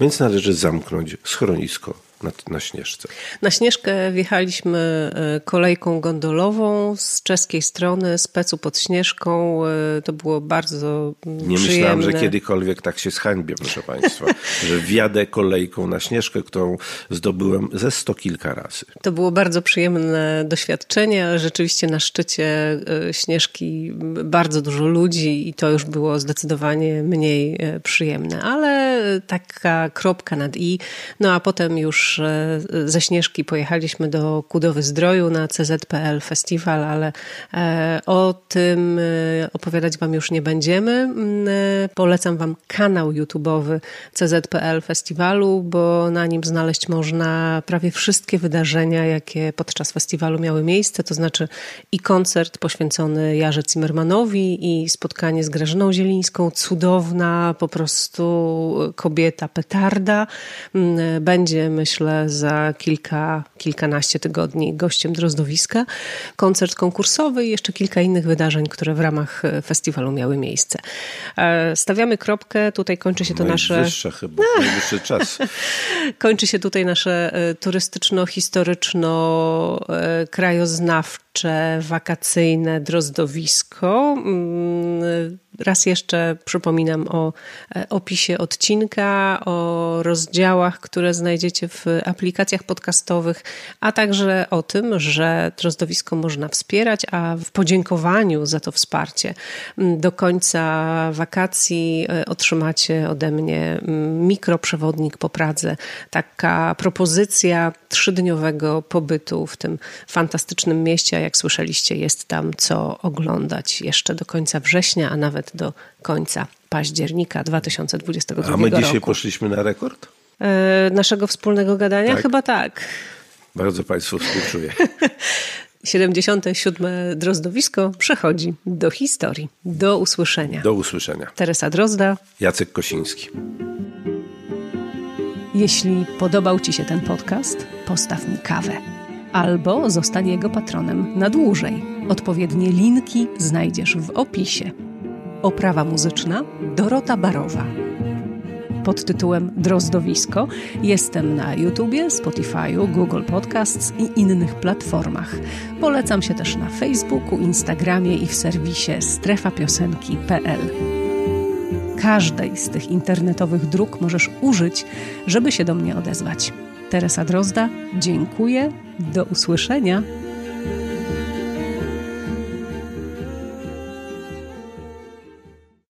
więc należy zamknąć schronisko na, na Śnieżce. Na Śnieżkę wjechaliśmy e, kolejką gondolową z czeskiej strony, z Pecu pod Śnieżką. E, to było bardzo Nie przyjemne. myślałem, że kiedykolwiek tak się zhańbię, proszę Państwa, że wjadę kolejką na Śnieżkę, którą zdobyłem ze sto kilka razy. To było bardzo przyjemne doświadczenie, rzeczywiście na szczycie e, Śnieżki bardzo dużo ludzi i to już było zdecydowanie mniej przyjemne, ale taka kropka nad i. No a potem już e, ze Śnieżki pojechaliśmy do Kudowy Zdroju na CZPL Festiwal, ale e, o tym opowiadać Wam już nie będziemy. Mm, polecam Wam kanał YouTube'owy CZPL Festiwalu, bo na nim znaleźć można prawie wszystkie wydarzenia, jakie podczas festiwalu miały miejsce, to znaczy i koncert poświęcony Jarze Zimmermanowi i spotkanie z Grażyną Zielińską, cudowna po prostu kobieta petarda. Mm, będzie, myślę, za kilka, kilkanaście tygodni gościem Drozdowiska. Koncert konkursowy i jeszcze kilka innych wydarzeń, które w ramach festiwalu miały miejsce. E, stawiamy kropkę, tutaj kończy się to nasze... Najwyższa chyba, najwyższy czas. kończy się tutaj nasze e, turystyczno-historyczno-krajoznawcze, wakacyjne drozdowisko. Mm, Raz jeszcze przypominam o e, opisie odcinka, o rozdziałach, które znajdziecie w aplikacjach podcastowych, a także o tym, że Drozdowisko można wspierać, a w podziękowaniu za to wsparcie do końca wakacji e, otrzymacie ode mnie mikroprzewodnik po Pradze. Taka propozycja trzydniowego pobytu w tym fantastycznym mieście, a jak słyszeliście, jest tam co oglądać jeszcze do końca września, a nawet nawet do końca października 2022 roku. A my dzisiaj roku. poszliśmy na rekord? E, naszego wspólnego gadania? Tak? Chyba tak. Bardzo Państwu współczuję. 77. Drozdowisko przechodzi do historii. Do usłyszenia. Do usłyszenia. Teresa Drozda. Jacek Kosiński. Jeśli podobał Ci się ten podcast, postaw mi kawę. Albo zostań jego patronem na dłużej. Odpowiednie linki znajdziesz w opisie. Oprawa muzyczna Dorota Barowa. Pod tytułem Drozdowisko jestem na YouTubie, Spotify'u, Google Podcasts i innych platformach. Polecam się też na Facebooku, Instagramie i w serwisie strefapiosenki.pl. Każdej z tych internetowych dróg możesz użyć, żeby się do mnie odezwać. Teresa Drozda, dziękuję, do usłyszenia.